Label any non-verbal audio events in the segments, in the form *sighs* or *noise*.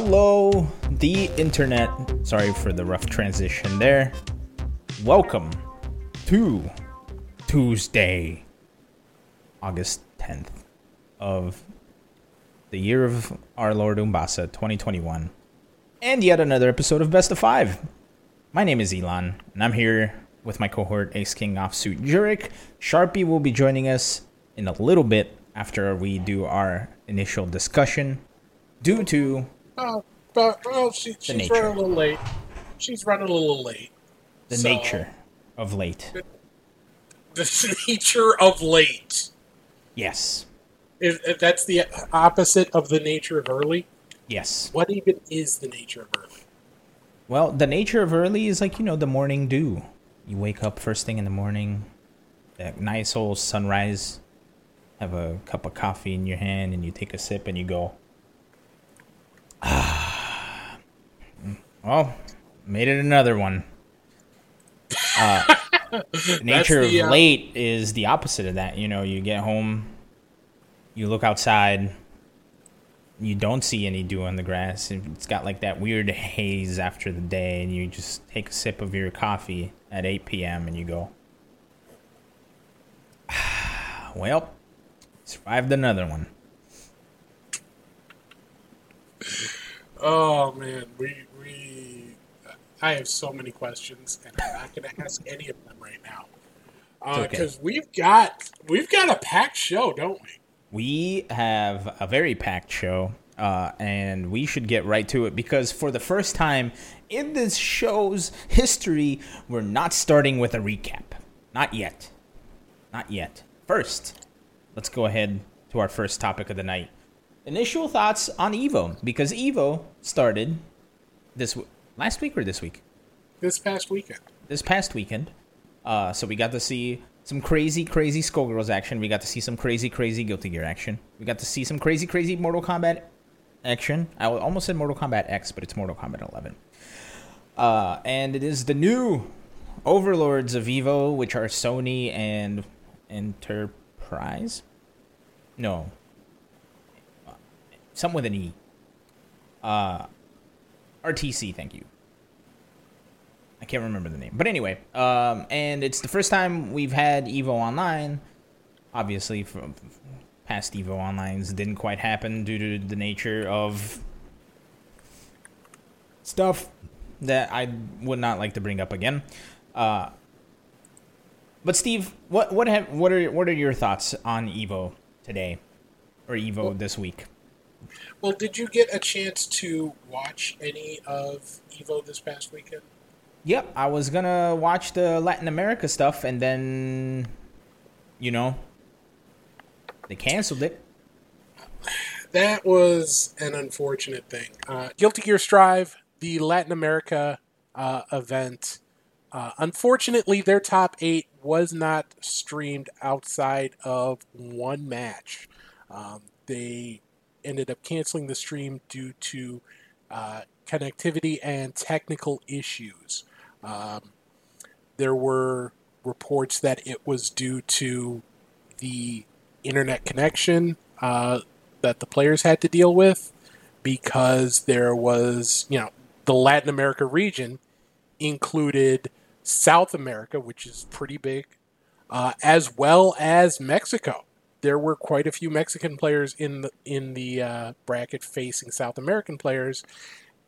Hello, the internet. Sorry for the rough transition there. Welcome to Tuesday, August 10th of the year of our Lord Umbasa 2021, and yet another episode of Best of Five. My name is Elon, and I'm here with my cohort Ace King Offsuit Jurek. Sharpie will be joining us in a little bit after we do our initial discussion, due to Oh, but well, she, she's nature. running a little late. She's running a little late. the So- nature of late. The *laughs* nature of late. Yes, If, if that's the opposite of the nature of early, yes. what even is the nature of early? Well, the nature of early is like, you know, the morning dew. You wake up first thing in the morning, that nice old sunrise, have a cup of coffee in your hand, and you take a sip and you go. Well, made it another one. Uh, *laughs* nature the, of uh, late is the opposite of that. You know, you get home, you look outside, you don't see any dew on the grass. It's got like that weird haze after the day, and you just take a sip of your coffee at 8 p.m. and you go, *sighs* well, survived another one. Oh man, we we. I have so many questions, and I'm not going to ask any of them right now It's okay. because we've got we've got a packed show, don't we? We have a very packed show, uh, and we should get right to it because for the first time in this show's history, we're not starting with a recap. Not yet. Not yet. First, let's go ahead to our first topic of the night. Initial thoughts on Evo because Evo started this w- last week or this week This past weekend. this past weekend. Uh, so we got to see some crazy, crazy Skullgirls action. We got to see some crazy, crazy Guilty Gear action. We got to see some crazy, crazy Mortal Kombat action. I almost said Mortal Kombat X, but it's Mortal Kombat 11. Uh, and it is the new overlords of Evo, which are Sony and Enterprise. No, something with an E. Uh, RTS. Thank you. I can't remember the name. But anyway, um, and it's the first time we've had Evo Online. Obviously, from past Evo Onlines didn't quite happen due to the nature of stuff that I would not like to bring up again. Uh, but Steve, what what have what are what are your thoughts on Evo today, or Evo this week? Well, did you get a chance to watch any of Evo this past weekend? Yep, I was gonna watch the Latin America stuff, and then, you know, they canceled it. That was an unfortunate thing. Uh, Guilty Gear Strive, the Latin America uh, event, uh, unfortunately, their top eight was not streamed outside of one match. Um, they ended up canceling the stream due to uh, connectivity and technical issues. Um, there were reports that it was due to the internet connection uh, that the players had to deal with because there was, you know, the Latin America region included South America, which is pretty big, uh, as well as Mexico. There were quite a few Mexican players in the in the uh, bracket facing South American players,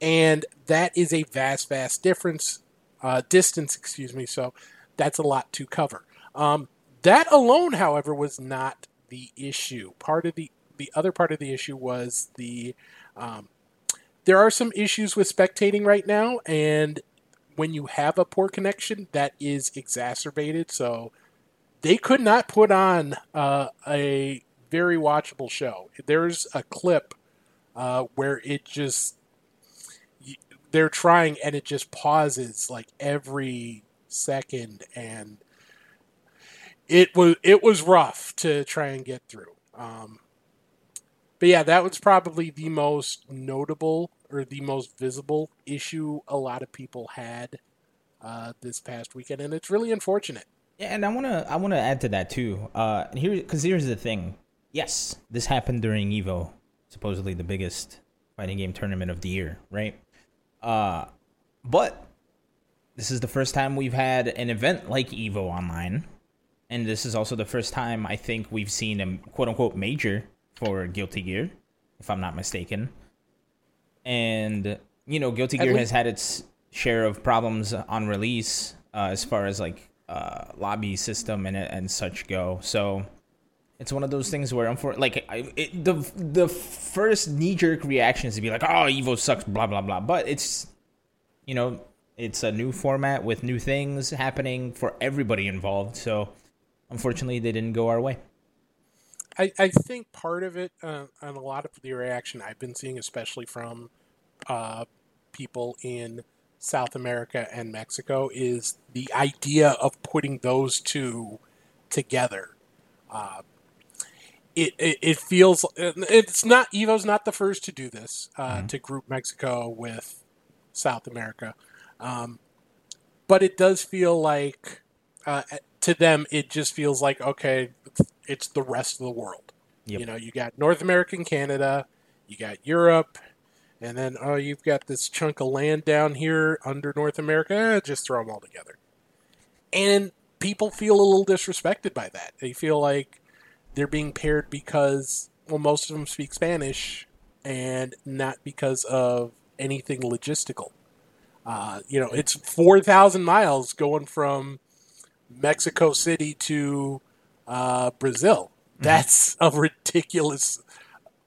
and that is a vast, vast difference uh, distance. Excuse me. So that's a lot to cover. Um, that alone, however, was not the issue. Part of the the other part of the issue was the um, there are some issues with spectating right now, and when you have a poor connection, that is exacerbated. So they could not put on uh, a very watchable show. There's a clip uh, where it just they're trying and it just pauses like every second. And it was it was rough to try and get through. Um, but yeah that was probably the most notable or the most visible issue a lot of people had uh, this past weekend. And it's really unfortunate Yeah, and I wanna I wanna add to that too. Uh, here because here's the thing. Yes, this happened during Evo, supposedly the biggest fighting game tournament of the year, right? Uh, but this is the first time we've had an event like Evo Online, and this is also the first time I think we've seen a quote unquote major for Guilty Gear, if I'm not mistaken. And you know, Guilty Gear has had its share of problems on release uh, as far as like uh, lobby system and and such go. So it's one of those things where, for like, I, it, the the first knee jerk reaction is to be like, "Oh, Evo sucks," blah blah blah. But it's, you know, it's a new format with new things happening for everybody involved. So, unfortunately, they didn't go our way. I, I think part of it, uh, and a lot of the reaction I've been seeing, especially from uh, people in South America and Mexico, is the idea of putting those two together. Uh, it, it, it feels it's not Evo's not the first to do this uh, mm-hmm. to group Mexico with South America, um, but it does feel like uh, to them it just feels like okay, it's the rest of the world. Yep. You know, you got North America and Canada, you got Europe, and then oh, you've got this chunk of land down here under North America. Eh, just throw them all together, and people feel a little disrespected by that. They feel like they're being paired because well most of them speak Spanish and not because of anything logistical. Uh, you know, it's four thousand miles going from Mexico City to uh, Brazil. Mm-hmm. That's *laughs* a ridiculous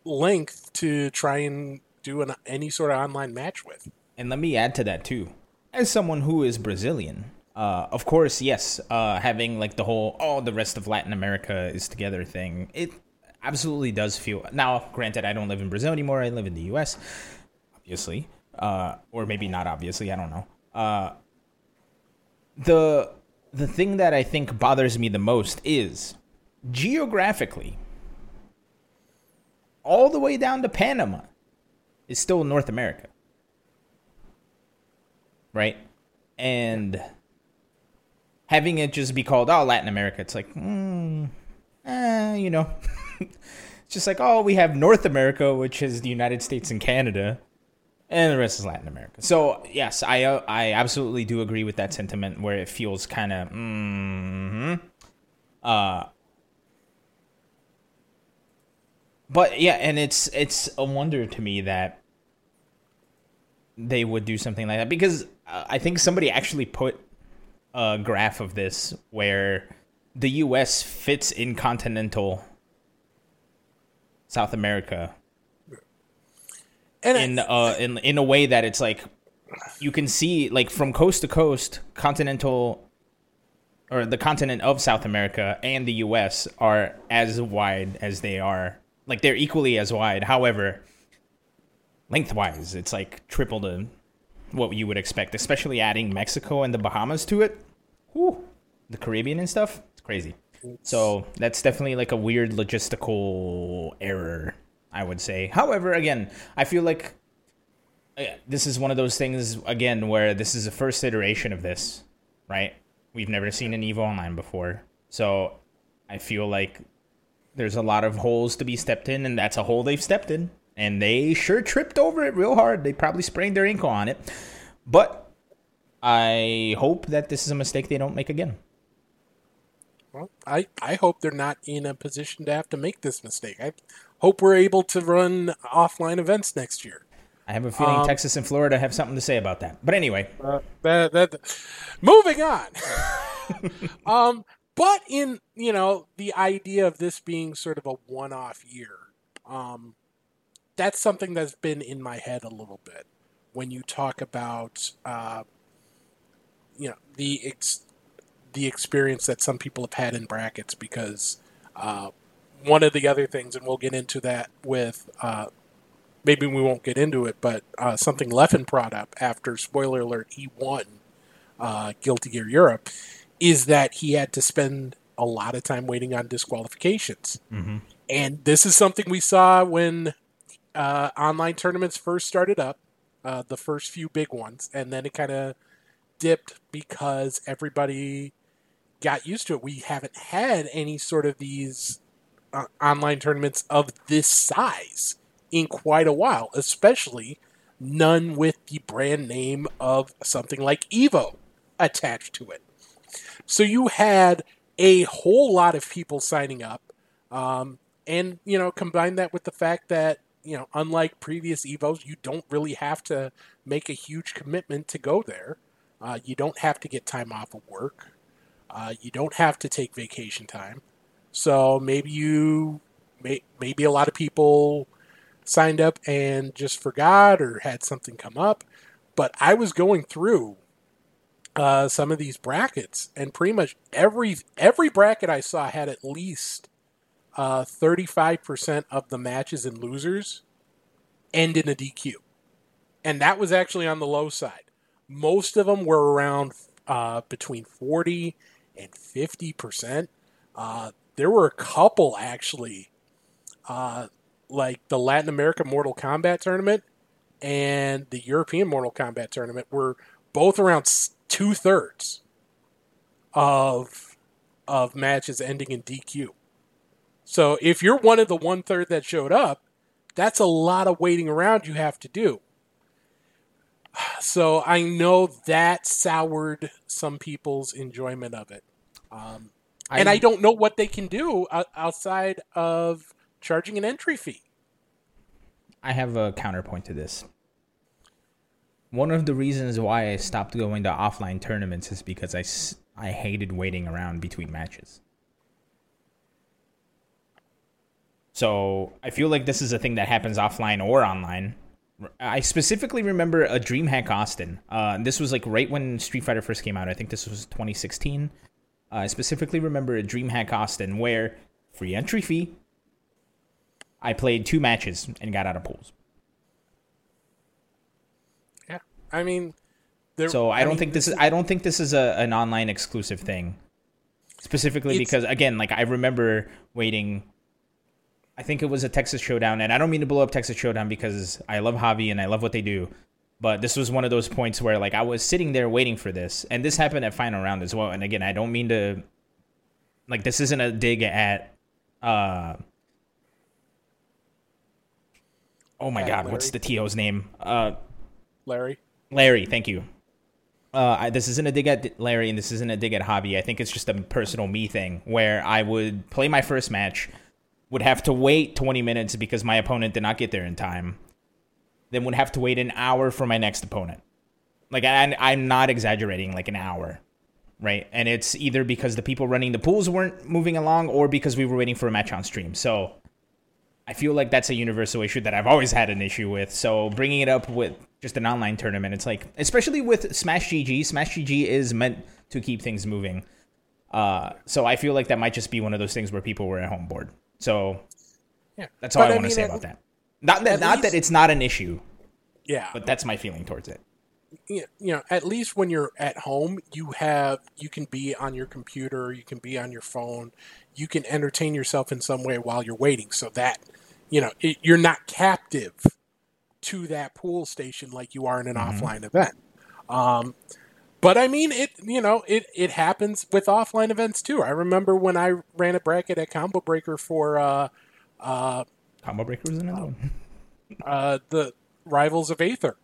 length to try and do an, any sort of online match with. And let me add to that too. As someone who is Brazilian, uh, of course, yes, uh, having like the whole oh the rest of Latin America is together thing, it absolutely does feel. Now, granted, I don't live in Brazil anymore. I live in the U.S. Obviously, uh, or maybe not obviously. I don't know. Uh, the the thing that I think bothers me the most is geographically, all the way down to Panama is still North America, right? And having it just be called oh Latin America, it's like, mm, eh, you know, it's *laughs* just like oh we have North America, which is the United States and Canada, and the rest is Latin America. So yes, I uh, I absolutely do agree with that sentiment where it feels kind of mm-hmm. uh. But yeah, and it's it's a wonder to me that they would do something like that because uh, I think somebody actually put a graph of this where the U.S. fits in continental South America and in uh in in a way that it's like you can see like from coast to coast continental or the continent of South America and the US are as wide as they are like they're equally as wide however lengthwise it's like triple the what you would expect, especially adding Mexico and the Bahamas to it. Whew, the Caribbean and stuff. It's crazy. So that's definitely like a weird logistical error, I would say. However, again, I feel like uh, this is one of those things again where this is the first iteration of this, right? We've never seen an Evo Online before, so I feel like there's a lot of holes to be stepped in, and that's a hole they've stepped in and they sure tripped over it real hard. They probably sprained their ankle on it. But I hope that this is a mistake they don't make again. Well, I, I hope they're not in a position to have to make this mistake. I hope we're able to run offline events next year. I have a feeling um, Texas and Florida have something to say about that. But anyway, uh, that, that, moving on. *laughs* um, but in you know the idea of this being sort of a one-off year, um, that's something that's been in my head a little bit. When you talk about uh, you know the ex- the experience that some people have had in brackets because uh, one of the other things, and we'll get into that with uh, maybe we won't get into it, but uh, something Leffen brought up after spoiler alert he won uh, Guilty Gear Europe is that he had to spend a lot of time waiting on disqualifications. Mm-hmm. And this is something we saw when uh, online tournaments first started up, uh, the first few big ones, and then it kind of dipped because everybody got used to it. We haven't had any sort of these uh, online tournaments of this size in quite a while, especially none with the brand name of something like Evo attached to it. So you had a whole lot of people signing up, um, and you know, combine that with the fact that you know, unlike previous Evos, you don't really have to make a huge commitment to go there. Uh, you don't have to get time off of work. Uh, you don't have to take vacation time. So maybe you, may, maybe a lot of people signed up and just forgot or had something come up. But I was going through uh, some of these brackets, and pretty much every every bracket I saw had at least uh, thirty five percent of the matches and losers end in a DQ, and that was actually on the low side. Most of them were around uh, between forty and fifty percent. Uh, there were a couple actually, uh, like the Latin America Mortal Kombat tournament and the European Mortal Kombat tournament were both around two thirds of of matches ending in DQ. So if you're one of the one third that showed up, that's a lot of waiting around you have to do. *sighs* So I know that soured some people's enjoyment of it. Um, I, and I don't know what they can do outside of charging an entry fee. I have a counterpoint to this. One of the reasons why I stopped going to offline tournaments is because I, I hated waiting around between matches. So I feel like this is a thing that happens offline or online. I specifically remember a DreamHack Austin. Uh, this was like right when Street Fighter first came out. I think this was 2016. Uh, I specifically remember a DreamHack Austin where free entry fee. I played two matches and got out of pools. Yeah, I mean, there, so I, I don't mean, think this is. I don't think this is a, an online exclusive thing. Specifically because again, like I remember waiting I think it was a Texas Showdown, and I don't mean to blow up Texas Showdown because I love Javi and I love what they do, but this was one of those points where like I was sitting there waiting for this, and this happened at final round as well. And again, I don't mean to like this isn't a dig at uh oh my god, what's the TO's name? Uh Larry. Larry, thank you. Uh, I, this isn't a dig at Larry, and this isn't a dig at Hobby. I think it's just a personal me thing where I would play my first match would have to wait 20 minutes because my opponent did not get there in time, then would have to wait an hour for my next opponent. Like, I, I'm not exaggerating, like an hour, right? And it's either because the people running the pools weren't moving along or because we were waiting for a match on stream. So I feel like that's a universal issue that I've always had an issue with. So bringing it up with just an online tournament, it's like, especially with Smash GG, Smash GG is meant to keep things moving. Uh, so I feel like that might just be one of those things where people were at home bored. So yeah, that's all but I, I want to say about that. Not that not least, that it's not an issue. Yeah, but that's my feeling towards it. You know, at least when you're at home, you have you can be on your computer, you can be on your phone, you can entertain yourself in some way while you're waiting, so that you know it, you're not captive to that pool station like you are in an mm-hmm. offline event. Um, but I mean, it you know it it happens with offline events too. I remember when I ran a bracket at Combo Breaker for uh, uh, Combo Breaker was another one. *laughs* uh, the Rivals of Aether,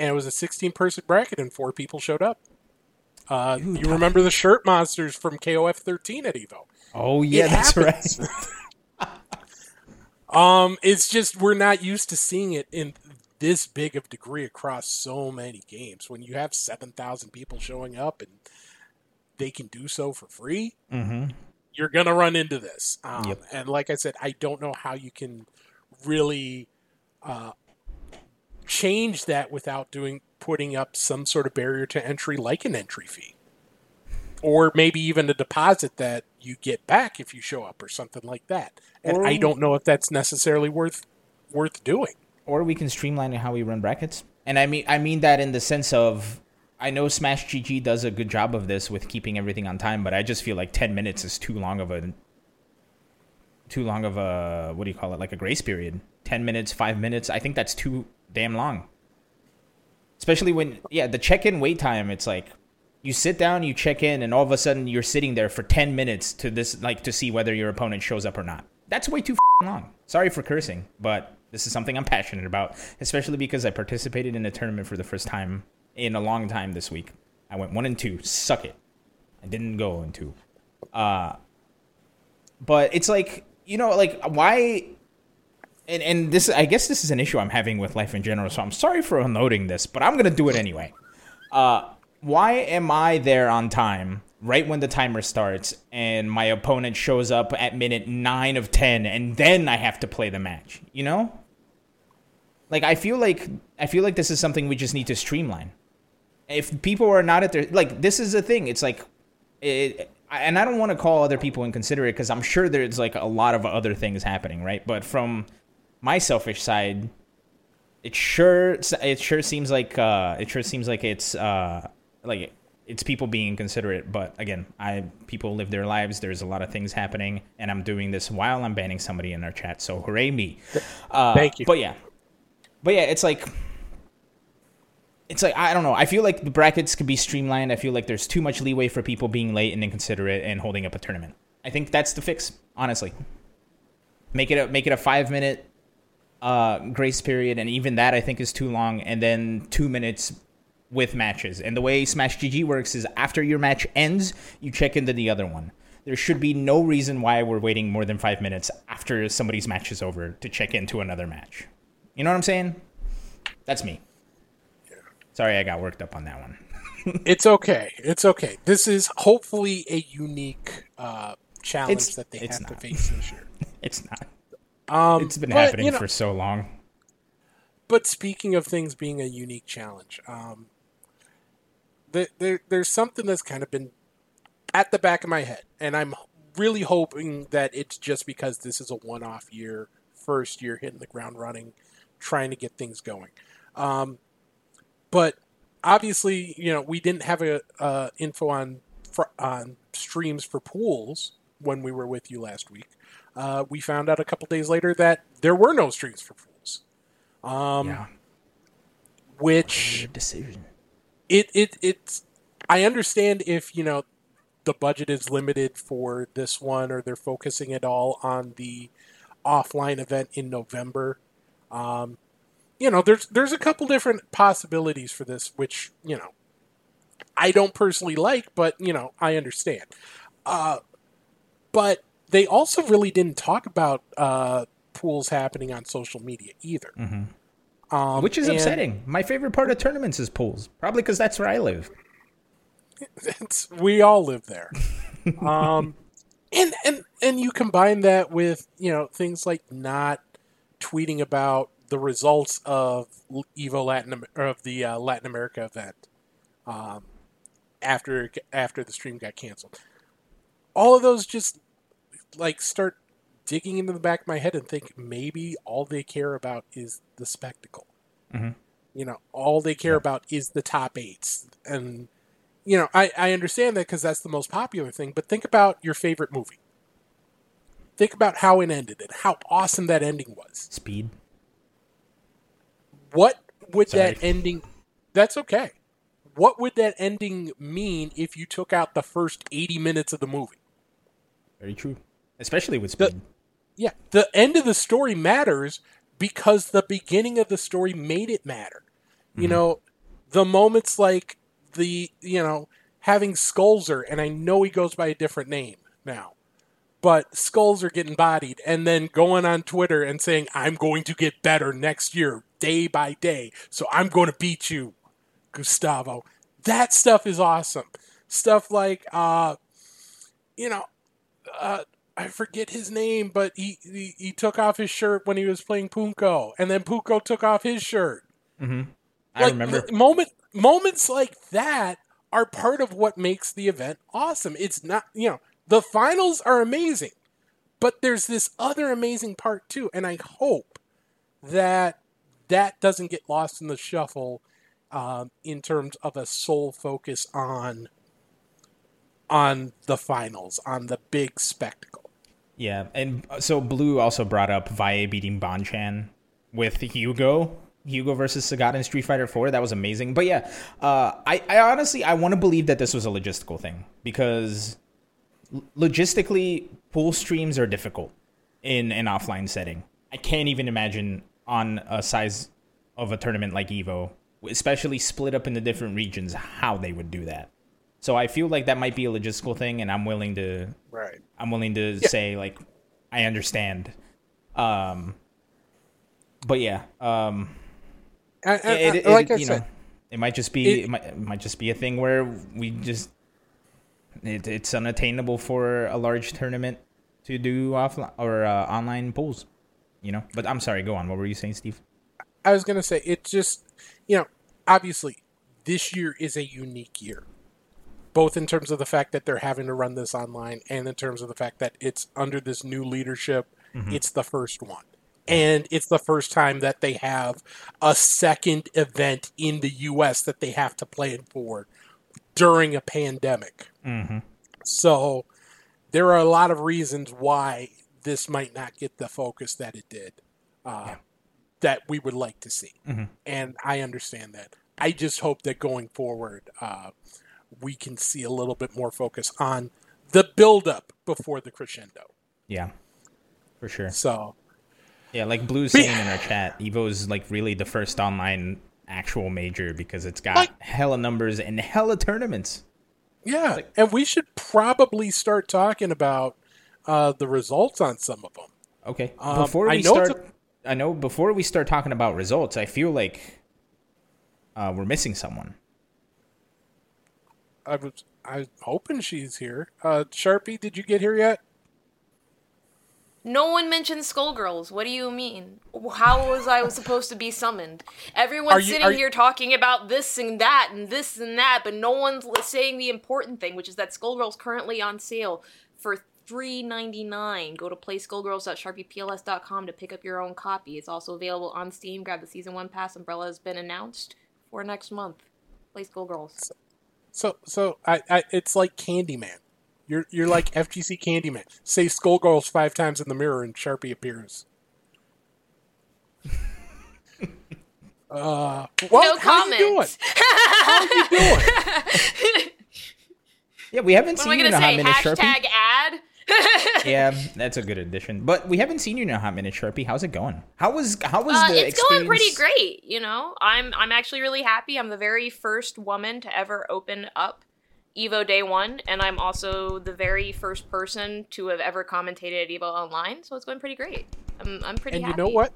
and it was a 16 person bracket, and four people showed up. Uh, Dude, you remember the shirt monsters from KOF 13 at Evo? Oh yeah, it that's happens. right. *laughs* um, it's just we're not used to seeing it in this big of degree across so many games. When you have seven thousand people showing up and they can do so for free, mm-hmm. you're gonna run into this. Um, yep. And like I said, I don't know how you can really uh, change that without doing putting up some sort of barrier to entry, like an entry fee, or maybe even a deposit that you get back if you show up, or something like that. And or, I don't know if that's necessarily worth worth doing or we can streamline how we run brackets. And I mean I mean that in the sense of I know Smash GG does a good job of this with keeping everything on time, but I just feel like 10 minutes is too long of a too long of a what do you call it? Like a grace period. 10 minutes, 5 minutes. I think that's too damn long. Especially when yeah, the check-in wait time, it's like you sit down, you check in, and all of a sudden you're sitting there for 10 minutes to this like to see whether your opponent shows up or not. That's way too long. Sorry for cursing, but This is something I'm passionate about, especially because I participated in a tournament for the first time in a long time this week. I went one and two. Suck it. I didn't go in two. Uh, but it's like you know, like why? And and this, I guess, this is an issue I'm having with life in general. So I'm sorry for unloading this, but I'm gonna do it anyway. Uh, why am I there on time? Right when the timer starts, and my opponent shows up at minute nine of ten, and then I have to play the match. You know, like I feel like I feel like this is something we just need to streamline. If people are not at their like, this is a thing. It's like, it, and I don't want to call other people inconsiderate because I'm sure there's like a lot of other things happening, right? But from my selfish side, it sure it sure seems like uh, it sure seems like it's uh, like it's people being considerate. But again, I people live their lives. There's a lot of things happening, and I'm doing this while I'm banning somebody in our chat. So hooray me! Uh, Thank you. But yeah, but yeah, it's like it's like I don't know. I feel like the brackets could be streamlined. I feel like there's too much leeway for people being late and inconsiderate and holding up a tournament. I think that's the fix, honestly. Make it a make it a five minute uh, grace period, and even that I think is too long. And then two minutes with matches. And the way Smash GG works is after your match ends, you check into the other one. There should be no reason why we're waiting more than five minutes after somebody's match is over to check into another match. You know what I'm saying? That's me. Sorry, I got worked up on that one. *laughs* it's okay. It's okay. This is hopefully a unique uh, challenge It's- that they have to face this year. *laughs* It's not. Um, It's been but, happening you know, for so long. But speaking of things being a unique challenge, um, there, there, there's something that's kind of been at the back of my head, and I'm really hoping that it's just because this is a one-off year, first year hitting the ground running, trying to get things going. Um, but obviously, you know, we didn't have a uh, info on fr- on streams for pools when we were with you last week. Uh, we found out a couple days later that there were no streams for fools. Um, yeah. which decision. it it it's I understand if you know the budget is limited for this one or they're focusing it all on the offline event in November. Um, you know, there's there's a couple different possibilities for this, which you know I don't personally like, but you know I understand. Uh, but they also really didn't talk about uh, pools happening on social media either. Um, Which is and- upsetting. My favorite part of tournaments is pools. Probably because that's where I live. it's, we all live there. *laughs* um, and and and you combine that with you know things like not tweeting about the results of Evo Latin of the uh, Latin America event um, after after the stream got canceled. All of those just like start digging into the back of my head and think maybe all they care about is the spectacle. Mhm. You know, all they care about is the top eights and you know, I, I understand that because that's the most popular thing, but think about your favorite movie. Think about how it ended and how awesome that ending was. Speed. What would Sorry. that ending That's okay. What would that ending mean if you took out the first 80 minutes of the movie? Very true. Especially with The- Yeah, the end of the story matters because the beginning of the story made it matter. You know, the moments like the, you know, having Skulzer, and I know he goes by a different name now, but Skulls are getting bodied, and then going on Twitter and saying, I'm going to get better next year, day by day, so I'm going to beat you, Gustavo. That stuff is awesome. Stuff like, uh, you know, uh, I forget his name, but he, he he took off his shirt when he was playing Punko, and then Punko took off his shirt. I like, remember. moment moments like that are part of what makes the event awesome. It's not you know the finals are amazing, but there's this other amazing part too, and I hope that that doesn't get lost in the shuffle um, in terms of a sole focus on on the finals, on the big spectacle. Yeah, and uh, so Blue also brought up Valle beating Bonchan with Hugo. Hugo versus Sagat in Street Fighter 4. That was amazing. But yeah, uh, I, I honestly I want to believe that this was a logistical thing because logistically, pool streams are difficult in an offline setting. I can't even imagine on a size of a tournament like Evo, especially split up into different regions, how they would do that. So I feel like that might be a logistical thing, and I'm willing to Right. I'm willing to Yeah. say like I understand. Um, but yeah, um, I, I- it, it, like it, I you said, know, it might just be It- it, might, it might just be a thing where we just it, it's unattainable for a large tournament to do offline or uh, online pools. You know, but I'm sorry. Go on. What were you saying, Steve? I was gonna say it just you know obviously this year is a unique year, both in terms of the fact that they're having to run this online and in terms of the fact that it's under this new leadership. It's the first one. And it's the first time that they have a second event in the U.S. that they have to plan for during a pandemic. Mm-hmm. So there are a lot of reasons why this might not get the focus that it did, uh, that we would like to see. Mhm. And I understand that. I just hope that going forward, uh, we can see a little bit more focus on the build-up before the crescendo. Yeah, for sure. So Yeah, like Blue's saying in our chat, Evo is like really the first online actual major because it's got Like- hella numbers and hella tournaments. yeah, and we should probably start talking about uh, the results on some of them. Okay. Um, before I we know start, I know before we start talking about results, I feel like uh, we're missing someone. I was I was hoping she's here. Uh, Sharpie, did you get here yet? No one mentioned Skullgirls. What do you mean? How was I supposed to be summoned? Everyone's you- sitting are you- here talking about this and that and this and that, but no one's saying the important thing, which is that Skullgirls currently on sale for three ninety nine. Go to playskullgirls.sharpiepls.com to pick up your own copy. It's also available on Steam. Grab the season one pass. Umbrella has been announced for next month. Play Skullgirls. So so I, I it's like Candyman. You're you're like FGC Candyman. Say Skullgirls five times in the mirror and Sharpie appears. *laughs* uh, well, no how you doing? comments. How you doing? *laughs* Yeah, we haven't What am seen I you in gonna a hot say? minute, Sharpie. Ad. *laughs* Yeah, that's a good addition. But we haven't seen you in a hot minute, Sharpie. How's it going? How was how was Uh, the it's going pretty great. You know, I'm I'm actually really happy. I'm the very first woman to ever open up Evo Day One, and I'm also the very first person to have ever commentated at Evo Online. So it's going pretty great. I'm I'm pretty. And you know what?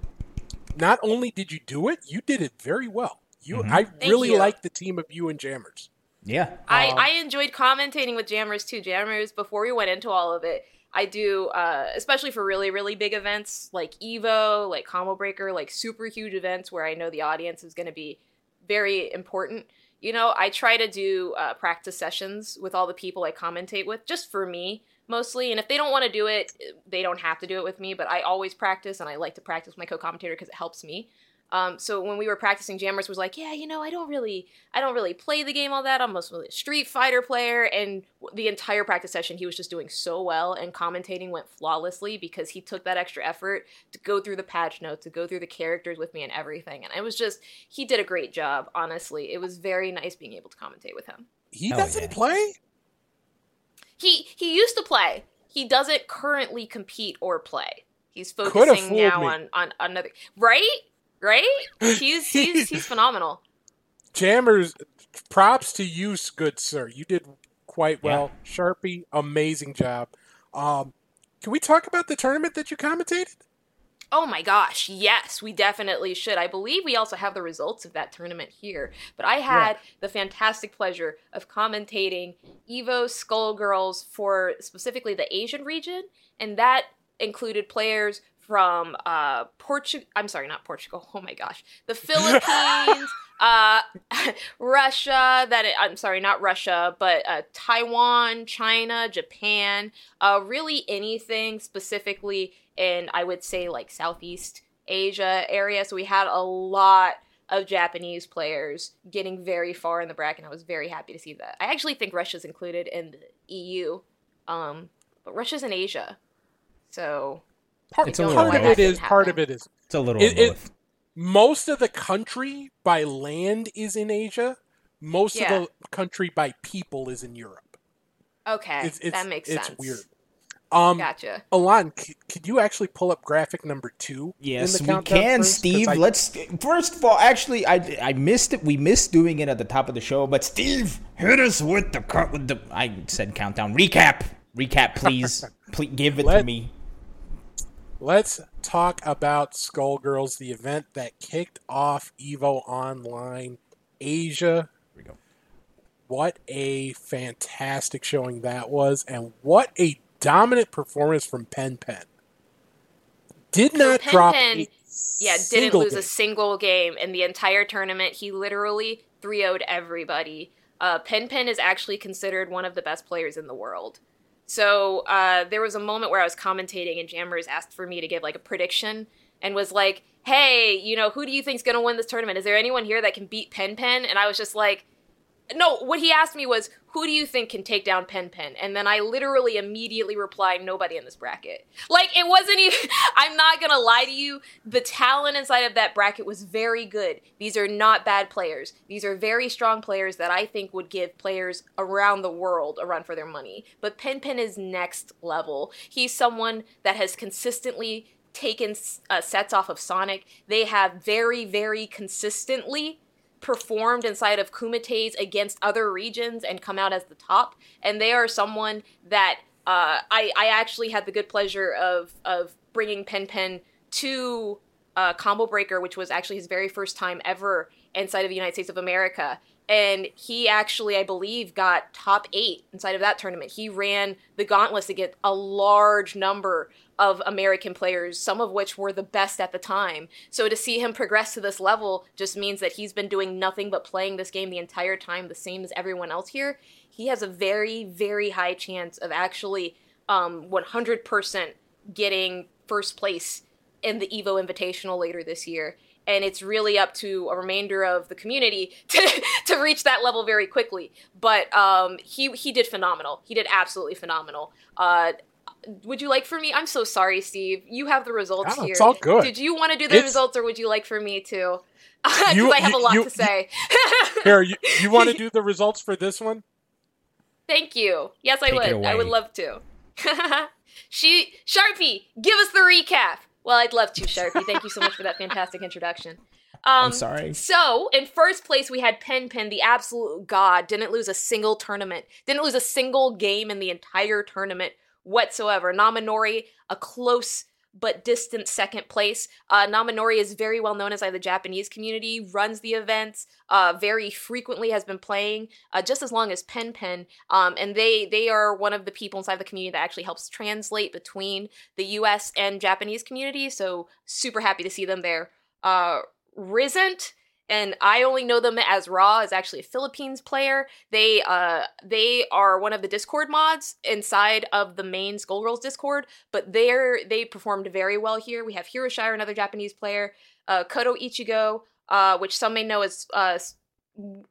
Not only did you do it, you did it very well. You, Mhm. I Thank really you. like the team of you and Jammers. Yeah. I, Um, I enjoyed commentating with Jammers too. Jammers, before we went into all of it, I do, uh, especially for really, really big events like Evo, like Combo Breaker, like super huge events where I know the audience is going to be very important. You know, I try to do uh, practice sessions with all the people I commentate with, just for me mostly. And if they don't want to do it, they don't have to do it with me. But I always practice, and I like to practice with my co-commentator because it helps me. Um, so when we were practicing, Jammers was like, "Yeah, you know, I don't really, I don't really play the game all that. I'm mostly a Street Fighter player." And the entire practice session, he was just doing so well, and commentating went flawlessly because he took that extra effort to go through the patch notes, to go through the characters with me and everything. And it was just, he did a great job. Honestly, it was very nice being able to commentate with him. He Hell doesn't yeah. play. He he used to play. He doesn't currently compete or play. He's focusing now me. on on another right, right. *laughs* He's he's he's phenomenal. Jammers, props to you, good sir. You did quite well. Sharpie, amazing job. Um, can we talk about the tournament that you commentated? Oh my gosh, yes, we definitely should. I believe we also have the results of that tournament here. But I had the fantastic pleasure of commentating Evo Skullgirls for specifically the Asian region, and that included players from uh Portugal I'm sorry, not Portugal. *laughs* Oh my gosh. The *laughs* Philippines, uh *laughs* Russia, that I'm sorry, not Russia, but uh Taiwan, China, Japan, uh really anything specifically in I would say like Southeast Asia area. So we had a lot of Japanese players getting very far in the bracket. and I was very happy to see that. I actually think Russia's included in the EU, um, but Russia's in Asia, so Part, It's a little part of that it didn't is. Part of it is. It's a little It- it- Most of the country by land is in Asia. Most Yeah. of the country by people is in Europe. Okay, It's, it's, that makes it's sense. weird. Um, Gotcha. Alon, c- could you actually pull up graphic number two? Yes, we can, first? 'Cause Steve. I- Let's first of all, actually, I I missed it. We missed doing it at the top of the show, but Steve, hit us with the cut with the. I said countdown recap. Recap, please. *laughs* please give it to me. Let's talk about Skullgirls, the event that kicked off Evo Online Asia. Here we go. What a fantastic showing that was, and what a dominant performance from Pen Pen. Did not Pen drop Pen, a Yeah, didn't lose game. a single game in the entire tournament. He literally 3 0'd everybody. Uh, Pen Pen is actually considered one of the best players in the world. So uh, there was a moment where I was commentating and Jammers asked for me to give like a prediction and was like, "Hey, you know, who do you think's gonna win this tournament? Is there anyone here that can beat Pen Pen?" And I was just like, "No." What he asked me was, "Who do you think can take down Pen Pen?" And then I literally immediately replied, "Nobody in this bracket." Like it wasn't even. *laughs* I'm not gonna lie to you. The talent inside of that bracket was very good. These are not bad players. These are very strong players that I think would give players around the world a run for their money. But Pen Pen is next level. He's someone that has consistently taken uh, sets off of Sonic. They have very, very consistently performed inside of Kumites against other regions and come out as the top. And they are someone that uh, I, I actually had the good pleasure of of bringing Pen Pen to uh, Combo Breaker, which was actually his very first time ever inside of the United States of America. And he actually, I believe, got top eight inside of that tournament. He ran the gauntlets against a large number of American players, some of which were the best at the time. So to see him progress to this level just means that he's been doing nothing but playing this game the entire time, the same as everyone else here. He has a very, very high chance of actually um, 100% getting first place in the Evo Invitational later this year. And it's really up to a remainder of the community *laughs* to, to reach that level very quickly. But um, he he did phenomenal. He did absolutely phenomenal. Uh, would you like for me? I'm so sorry, Steve. You have the results No, here. it's all good. Did you want to do the It's- results, or would you like for me to? *laughs* Because I have a lot you- to say. *laughs* Here, you, you want to do the results for this one? Thank you. Yes, I Take would. I would love to. she Sharpie, give us the recap. Well, I'd love to, Sharpie. Thank you so much for that fantastic introduction. Um, I'm sorry. So, in first place, we had Pen Pen, the absolute god. Didn't lose a single tournament. Didn't lose a single game in the entire tournament whatsoever. Naminori, a close but distant second place. Uh, Naminori is very well known inside the Japanese community, runs the events, uh, very frequently has been playing uh, just as long as Pen Pen. Um, and they they are one of the people inside the community that actually helps translate between the U.S. and Japanese community. So super happy to see them there. Uh, Risent and I only know them as Raw is actually a Philippines player. They uh they are one of the Discord mods inside of the main Skullgirls Discord, but they're they performed very well here. We have Hiroshire, another Japanese player, uh, Koto Ichigo, uh, which some may know as uh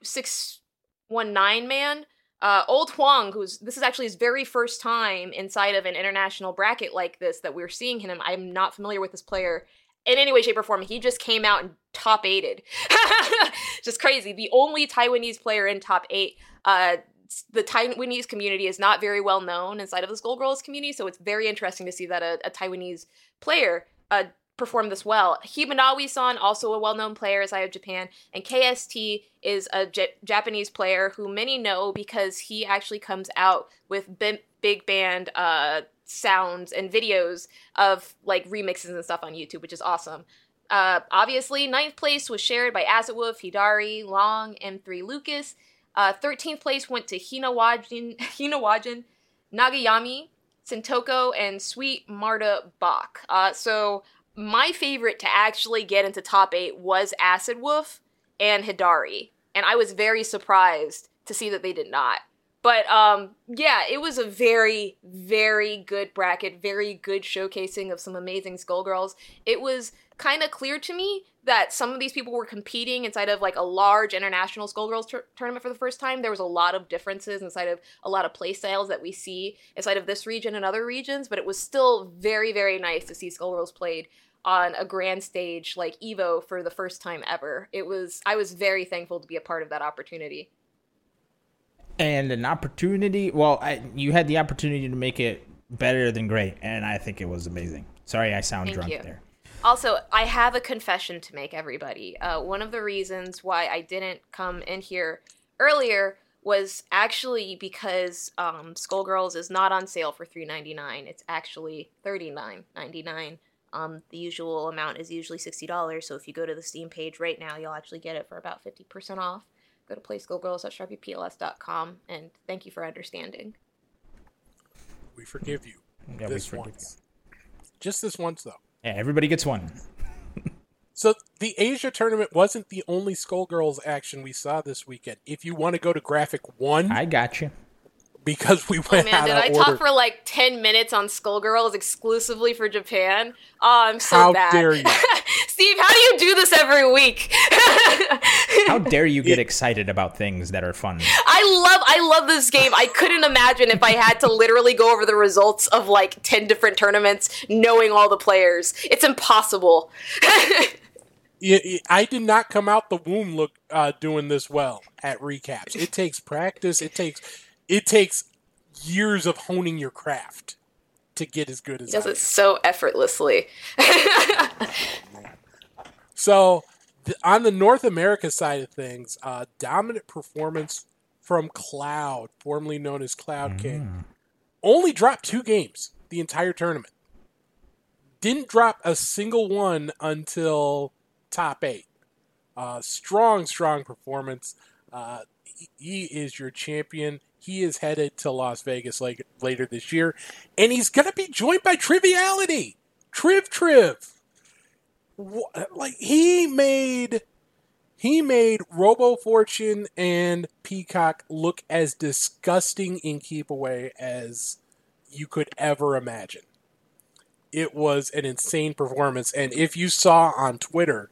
six one nine man. Uh, Old Huang, who's this is actually his very first time inside of an international bracket like this that we're seeing him. I'm not familiar with this player in any way, shape, or form. He just came out and top eighted. *laughs* just crazy. The only Taiwanese player in top eight. Uh, the Taiwanese community is not very well known inside of the Skullgirls community, so it's very interesting to see that a, a Taiwanese player uh, perform this well. Himanawi-san, also a well-known player as I of Japan, and KST is a J- Japanese player who many know because he actually comes out with bi- big band uh, sounds and videos of like remixes and stuff on YouTube, which is awesome. Uh, obviously, ninth place was shared by Acid Wolf, Hidari, Long, M3 Lucas. Uh, 13th place went to Hinawajin, *laughs* Hinawajin Nagayami, Sintoko, and Sweet Marta Bach. Uh, so, my favorite to actually get into top eight was Acid Wolf and Hidari. And I was very surprised to see that they did not. But um, yeah, it was a very, very good bracket, very good showcasing of some amazing Skullgirls. It was kind of clear to me that some of these people were competing inside of like a large international Skullgirls tur- tournament for the first time. There was a lot of differences inside of a lot of play styles that we see inside of this region and other regions, but it was still very, very nice to see Skullgirls played on a grand stage like Evo for the first time ever. It was I was very thankful to be a part of that opportunity. And an opportunity. Well, I, you had the opportunity to make it better than great, and I think it was amazing. Sorry, I sound Thank drunk you. there. Also, I have a confession to make, everybody. Uh, one of the reasons why I didn't come in here earlier was actually because um, Skullgirls is not on sale for three ninety nine. It's actually thirty nine ninety nine. Um, the usual amount is usually sixty dollars. So if you go to the Steam page right now, you'll actually get it for about fifty percent off. Go to playskullgirls.sharpiePLS.com and thank you for understanding. We forgive you. Yeah, we this forgive once. Just this once, though. Yeah, everybody gets one. *laughs* So the Asia tournament wasn't the only Skullgirls action we saw this weekend. If you want to go to graphic one, I got you. Because we went Oh went man, out did of I order. talk for like 10 minutes on Skullgirls exclusively for Japan? Oh, I'm so How bad. dare you. *laughs* Steve, how do you do this every week? *laughs* How dare you get excited about things that are fun? I love I love this game. I couldn't imagine if I had to literally go over the results of like 10 different tournaments knowing all the players. It's impossible. *laughs* I did not come out the womb look uh, doing this well at recaps. It takes practice. It takes it takes years of honing your craft to get as good as Does I it so effortlessly. *laughs* So, th- on the North America side of things, uh, dominant performance from Cloud, formerly known as Cloud King, only dropped two games the entire tournament. Didn't drop a single one until top eight. Uh, strong, strong performance. Uh, he- he is your champion. He is headed to Las Vegas like later this year, and he's gonna be joined by Triviality, Triv Triv. Like he made he made Robo Fortune and Peacock look as disgusting in keep away as you could ever imagine. It was an insane performance, and if you saw on Twitter,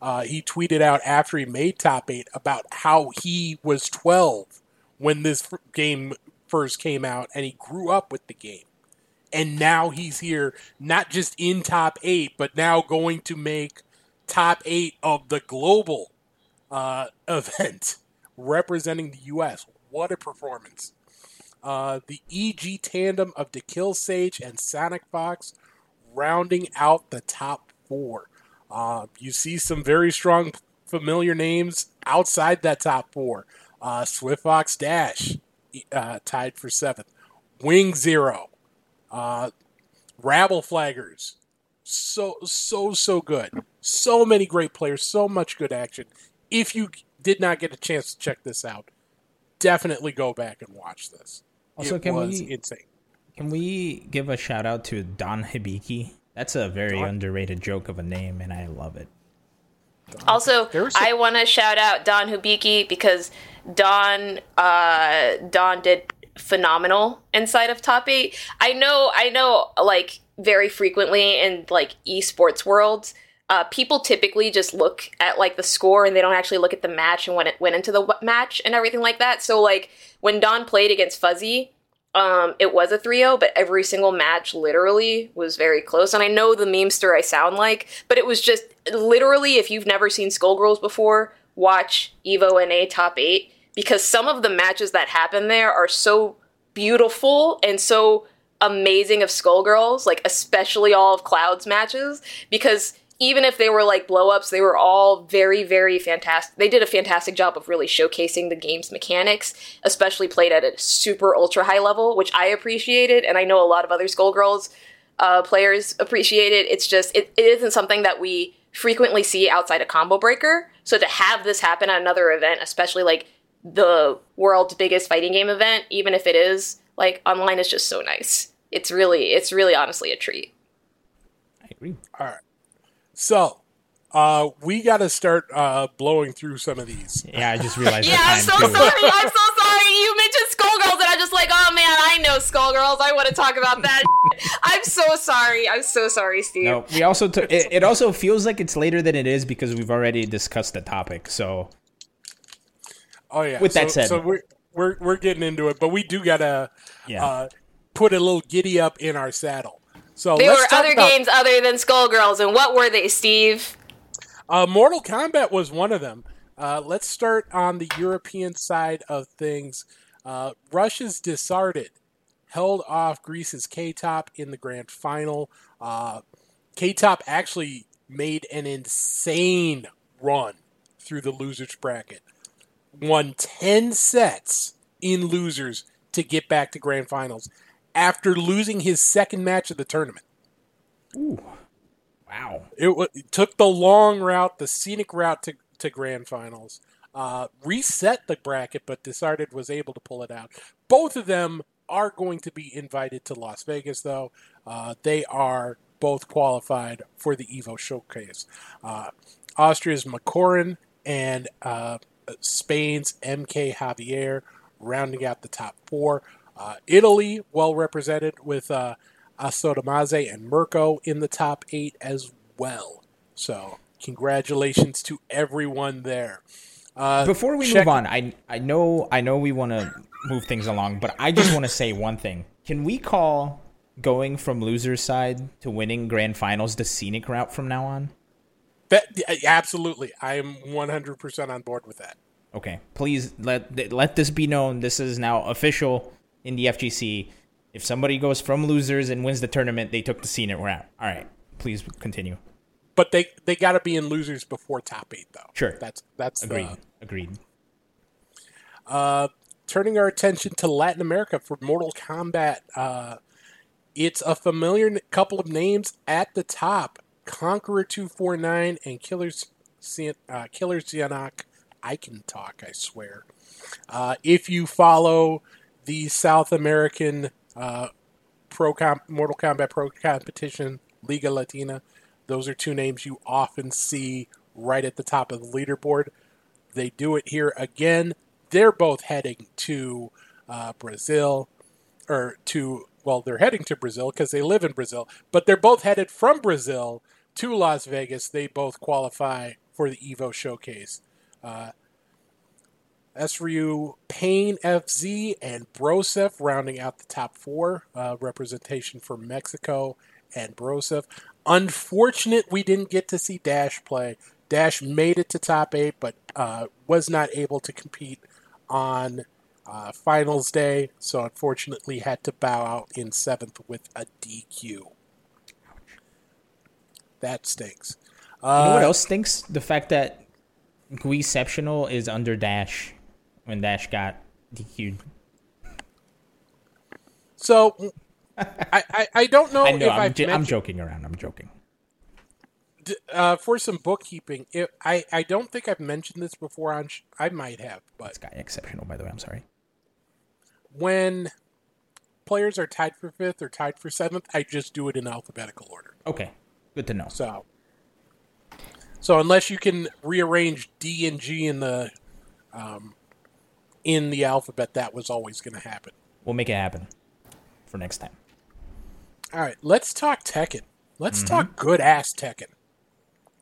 uh, he tweeted out after he made top eight about how he was 12 when this game first came out, and he grew up with the game and now he's here not just in top eight, but now going to make top eight of the global uh, *laughs* event representing the U.S. What a performance! Uh, the EG tandem of the Kill Sage and Sonic Fox rounding out the top four. Uh, you see some very strong, familiar names outside that top four. Uh, Swift Fox Dash uh, tied for seventh. Wing Zero, uh, Rabble Flaggers, so so so good. So many great players, so much good action. If you did not get a chance to check this out, definitely go back and watch this. Also, it can was we- insane. Can we give a shout out to Don Hibiki? That's a very Don- underrated joke of a name, and I love it. Also, There was some- I want to shout out Don Hibiki because Don uh, Don did phenomenal inside of top eight. I know, I know, like very frequently in like esports worlds, uh, people typically just look at like the score and they don't actually look at the match and when it went into the w- match and everything like that. So like when Don played against Fuzzy, um, it was a 3-0, but every single match literally was very close. And I know the memester I sound like, but it was just literally, if you've never seen Skullgirls before, watch Evo NA Top 8 because some of the matches that happen there are so beautiful and so amazing of Skullgirls, like especially all of Cloud's matches, because even if they were like blow ups, they were all very, very fantastic. They did a fantastic job of really showcasing the game's mechanics, especially played at a super ultra high level, which I appreciated, and I know a lot of other Skullgirls uh, players appreciate it. It's just it, it isn't something that we frequently see outside of Combo Breaker. So to have this happen at another event, especially like the world's biggest fighting game event, even if it is like online, is just so nice. It's really, it's really honestly a treat. I agree. All right. So, uh, we got to start uh, blowing through some of these. Yeah, I just realized *laughs* Yeah, I'm so too. sorry. I'm so sorry. You mentioned Skullgirls, and I'm just like, oh man, I know Skullgirls. I want to talk about that. I'm so sorry. I'm so sorry, Steve. No, we also took. It, it also feels like it's later than it is because we've already discussed the topic. So Oh yeah. With that so, said- so we're we're we're getting into it, but we do gotta yeah, uh, put a little giddy up in our saddle. So There let's were talk other about, games other than Skullgirls, and what were they, Steve? Uh, Mortal Kombat was one of them. Uh, let's start on the European side of things. Uh, Russia's Disarted held off Greece's K Top in the grand final. Uh, K Top actually made an insane run through the losers bracket, won 10 sets in losers to get back to grand finals after losing his second match of the tournament. Ooh. Wow. It, w- it took the long route, the scenic route to, to grand finals. Uh, reset the bracket, but decided was able to pull it out. Both of them are going to be invited to Las Vegas, though. Uh, they are both qualified for the Evo Showcase. Uh, Austria's Makorin and uh, Spain's MK Javier rounding out the top four. Uh, Italy, well represented with uh, Asodamaze and Mirko in the top eight as well. So, congratulations to everyone there. Uh, Before we check- move on, I I know I know we want to move things along, but I just want to say one thing. Can we call going from loser's side to winning grand finals the scenic route from now on? That, absolutely, I am 100% on board with that. Okay, please let let this be known. This is now official in the FGC. If somebody goes from losers and wins the tournament, they took the scenic route. All right, please continue. But they they got to be in losers before top eight, though. Sure. that's that's Agreed. the Agreed. Uh, turning our attention to Latin America for Mortal Kombat. Uh, it's a familiar couple of names at the top: Conqueror two four nine and Killers uh, Killer Zianak. I can talk, I swear. Uh, if you follow the South American uh, Pro Mortal Kombat Pro competition, Liga Latina, those are two names you often see right at the top of the leaderboard. They do it here again. They're both heading to uh, Brazil, or to, well, they're heading to Brazil because they live in Brazil, but they're both headed from Brazil to Las Vegas. They both qualify for the Evo showcase. Uh, SRU Payne FZ and Brosef rounding out the top four. Uh, representation for Mexico and Brosef. Unfortunate we didn't get to see Dash play. Dash made it to top eight, but uh, was not able to compete on uh, finals day, so unfortunately had to bow out in seventh with a DQ. That stinks. You know what Uh, else stinks? The fact that Guiceptional is under Dash when Dash got DQ'd. So I, I, I don't know, *laughs* I know. if I'm, I'm joking around. I'm joking. Uh, for some bookkeeping, it, I I don't think I've mentioned this before on. Sh- I might have, but This guy exceptional, by the way. I'm sorry. when players are tied for fifth or tied for seventh, I just do it in alphabetical order. Okay, good to know. So, so unless you can rearrange D and G in the um, in the alphabet, that was always going to happen. We'll make it happen for next time. All right, let's talk Tekken. Let's talk good ass Tekken.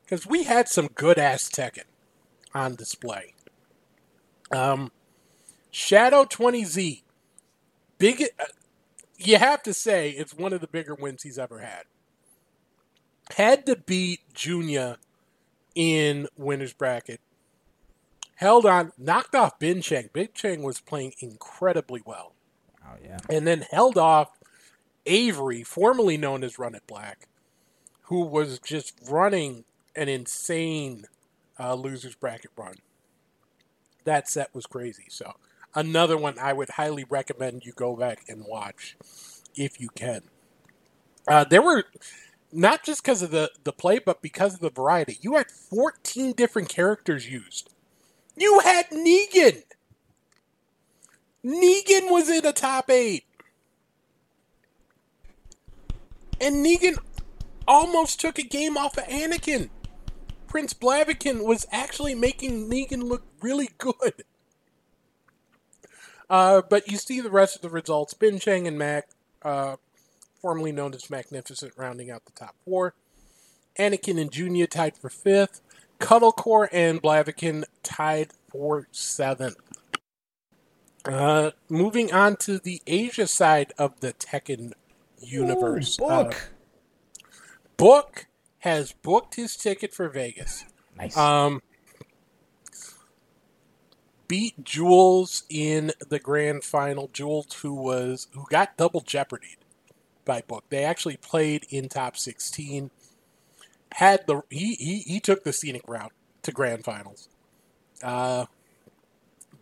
Because we had some good ass Tekken on display. Um, Shadow 20Z. Big. Uh, you have to say it's one of the bigger wins he's ever had. Had to beat Junior in winner's bracket. Held on, knocked off Bin Cheng. Bin Cheng was playing incredibly well Oh yeah. and then held off Avery, formerly known as Run It Black, who was just running an insane uh, losers bracket run. That set was crazy. So another one I would highly recommend you go back and watch if you can. Uh, there were not just because of the the play, but because of the variety. You had 14 different characters used. You had Negan. Negan was in the top eight. And Negan almost took a game off of Anakin. Prince Blaviken was actually making Negan look really good. Uh, but you see the rest of the results. Bin Cheng and Mac, uh, formerly known as Magnificent, rounding out the top four. Anakin and Junia tied for fifth. Cuddlecore and Blaviken tied for seventh. Uh, moving on to the Asia side of the Tekken universe. Ooh, Uh, book. Book has booked his ticket for Vegas. nice. Um, beat Jules in the grand final. Jules, who was who got double jeopardy by book. They actually played in top sixteen. Had the he he, he took the scenic route to grand finals. Uh,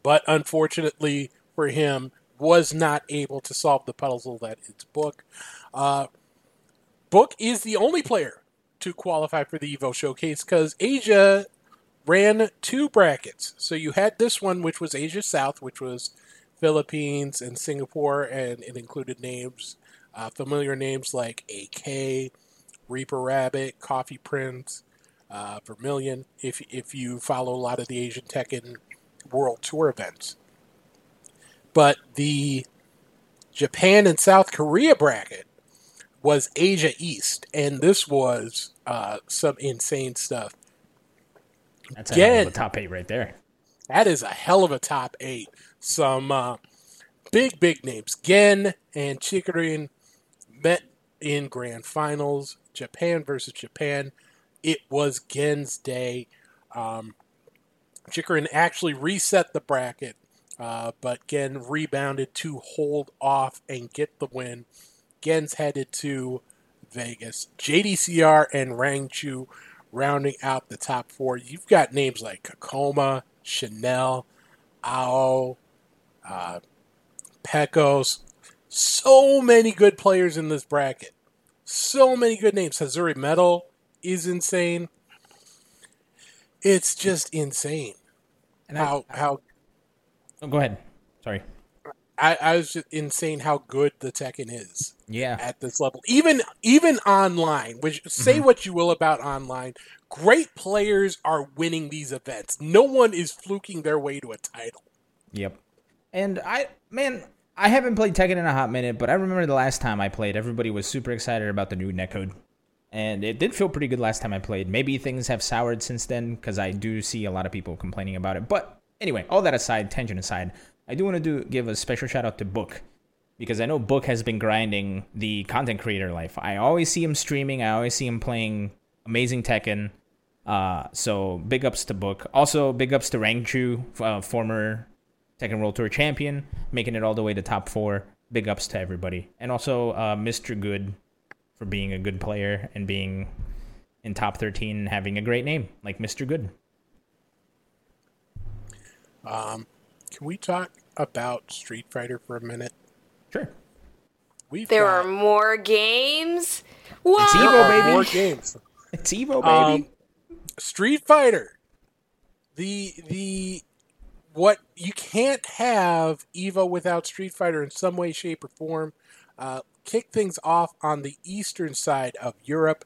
but unfortunately for him, was not able to solve the puzzle that it's Book. Uh, Book is the only player to qualify for the Evo Showcase because Asia ran two brackets. So you had this one, which was Asia South, which was Philippines and Singapore, and it included names, uh, familiar names like AK, Reaper Rabbit, Coffee Prince, uh, Vermilion. If if you follow a lot of the Asian Tekken World Tour events, but the Japan and South Korea bracket was Asia East, and this was uh, some insane stuff. That's a hell of a top eight right there. That is a hell of a top eight. Some uh, big, big names. Gen and Chikurin met in grand finals. Japan versus Japan. It was Gen's day. Um, Chikurin actually reset the bracket, uh, but Gen rebounded to hold off and get the win. Gen's headed to Vegas. JDCR and Rangchu rounding out the top four. You've got names like Kakoma, Chanel, Ao, uh, Pecos. So many good players in this bracket. So many good names. Hazuri Metal is insane. It's just insane. And how I, how? Oh, go ahead. Sorry. I, I was just insane how good the Tekken is. Yeah. At this level, even even online, which say mm-hmm. what you will about online, great players are winning these events. No one is fluking their way to a title. Yep. And I, man, I haven't played Tekken in a hot minute, but I remember the last time I played, everybody was super excited about the new netcode. And it did feel pretty good last time I played. Maybe things have soured since then because I do see a lot of people complaining about it. But anyway, all that aside, tangent aside, I do want to do give a special shout out to Book because I know Book has been grinding the content creator life. I always see him streaming. I always see him playing amazing Tekken. Uh, so big ups to Book. Also big ups to Rangchu, uh, former Tekken World Tour champion, making it all the way to top four. Big ups to everybody, and also uh, Mr. Good for being a good player and being in top 13 and having a great name like Mr. Good. Um, can we talk about Street Fighter for a minute? Sure. We've there got... are more games. What? It's Evo, baby. More games. *laughs* It's Evo, baby. Um, Street Fighter. The the what you can't have Evo without Street Fighter in some way, shape, or form. Uh, kick things off on the eastern side of Europe.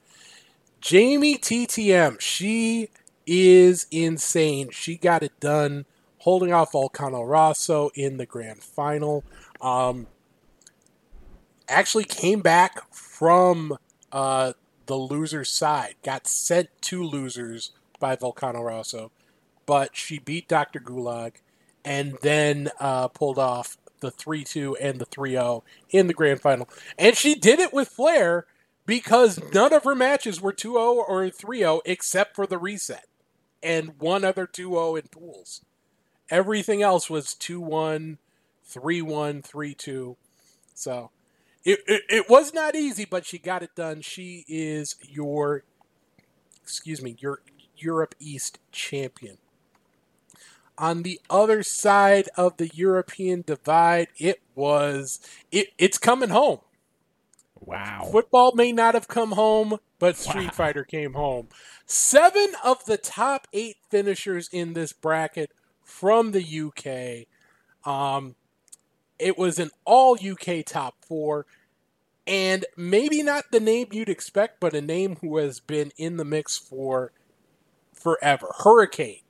Jamie TTM, she is insane. She got it done holding off Volcano Rosso in the grand final. Um, actually came back from uh, the loser's side, got sent to losers by Volcano Rosso, but she beat Dr. Gulag and then uh, pulled off the 3 2 and the 3 0 in the grand final. And she did it with flair because none of her matches were 2 0 or 3 0 except for the reset and one other 2 0 in pools. Everything else was 2 1, 3 1, 3 2. So it, it, it was not easy, but she got it done. She is your, excuse me, your Europe East champion. On the other side of the European divide, it was it, it's coming home. Wow. Football may not have come home, but Street wow. Fighter came home. Seven of the top eight finishers in this bracket from the UK. Um, it was an all UK top four, and maybe not the name you'd expect, but a name who has been in the mix for forever. Hurricane,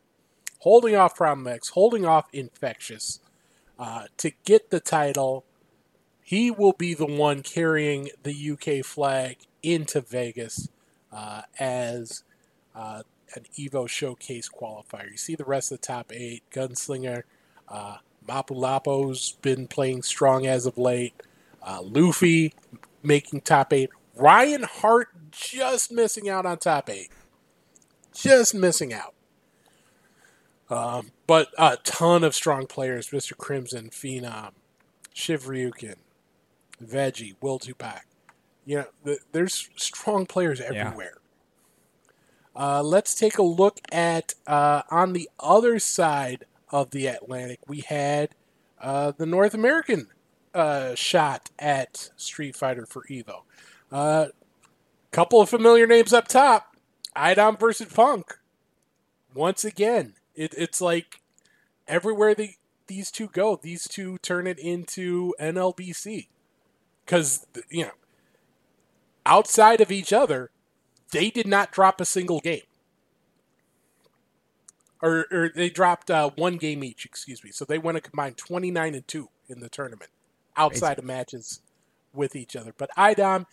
holding off Problem X, holding off Infexious uh, to get the title. He will be the one carrying the UK flag into Vegas uh, as uh, an Evo Showcase qualifier. You see the rest of the top eight. Gunslinger, uh, Mapulapo's been playing strong as of late. Uh, Luffy making top eight. Ryan Hart just missing out on top eight. Just missing out. Um, but a ton of strong players: Mr. Crimson, Phenom, Shiv Ryukin, Veggie, Will Tupac. You know, th- there's strong players everywhere. Uh, let's take a look at uh, on the other side of the Atlantic. We had uh, the North American uh, shot at Street Fighter for Evo. Uh, couple of familiar names up top: Idom versus Punk. Once again, it, it's like everywhere the, these two go, these two turn it into NLBC because you know outside of each other, they did not drop a single game. Or, or they dropped uh, one game each, excuse me. So they went a combined 29 and 2 in the tournament outside of matches with each other. But Idom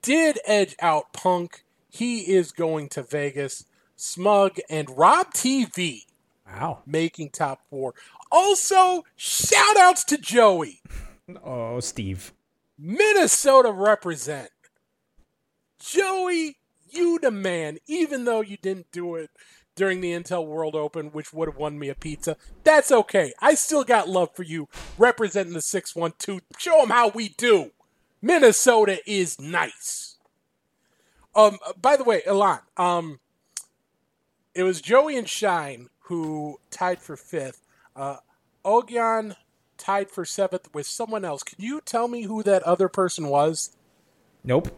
did edge out Punk. He is going to Vegas. Smug and Rob TV Wow. making top four. Also, shout outs to Joey. *laughs* Oh, Steve. Minnesota represent. Joey, you the man, even though you didn't do it during the Intel World Open, which would have won me a pizza. That's okay. I still got love for you representing the 612. Show them how we do. Minnesota is nice. Um, by the way, Elan, um, it was Joey and Shine who tied for fifth. Uh, Ogyan tied for seventh with someone else. Can you tell me who that other person was? Nope.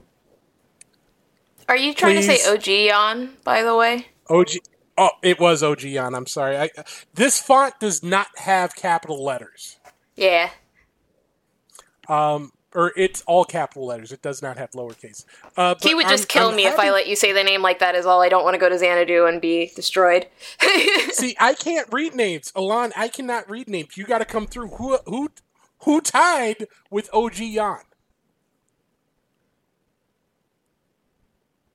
Are you trying Please. to say OG on, by the way? OG. Oh, it was Ogyan. I'm sorry. I, this font does not have capital letters. Yeah. Um, or it's all capital letters. It does not have lowercase. Uh, He would just I'm- kill I'm me if I let you say the name like that is all. I don't want to go to Xanadu and be destroyed. *laughs* See, I can't read names, Alon. I cannot read names. You got to come through. Who who who tied with OG Yan?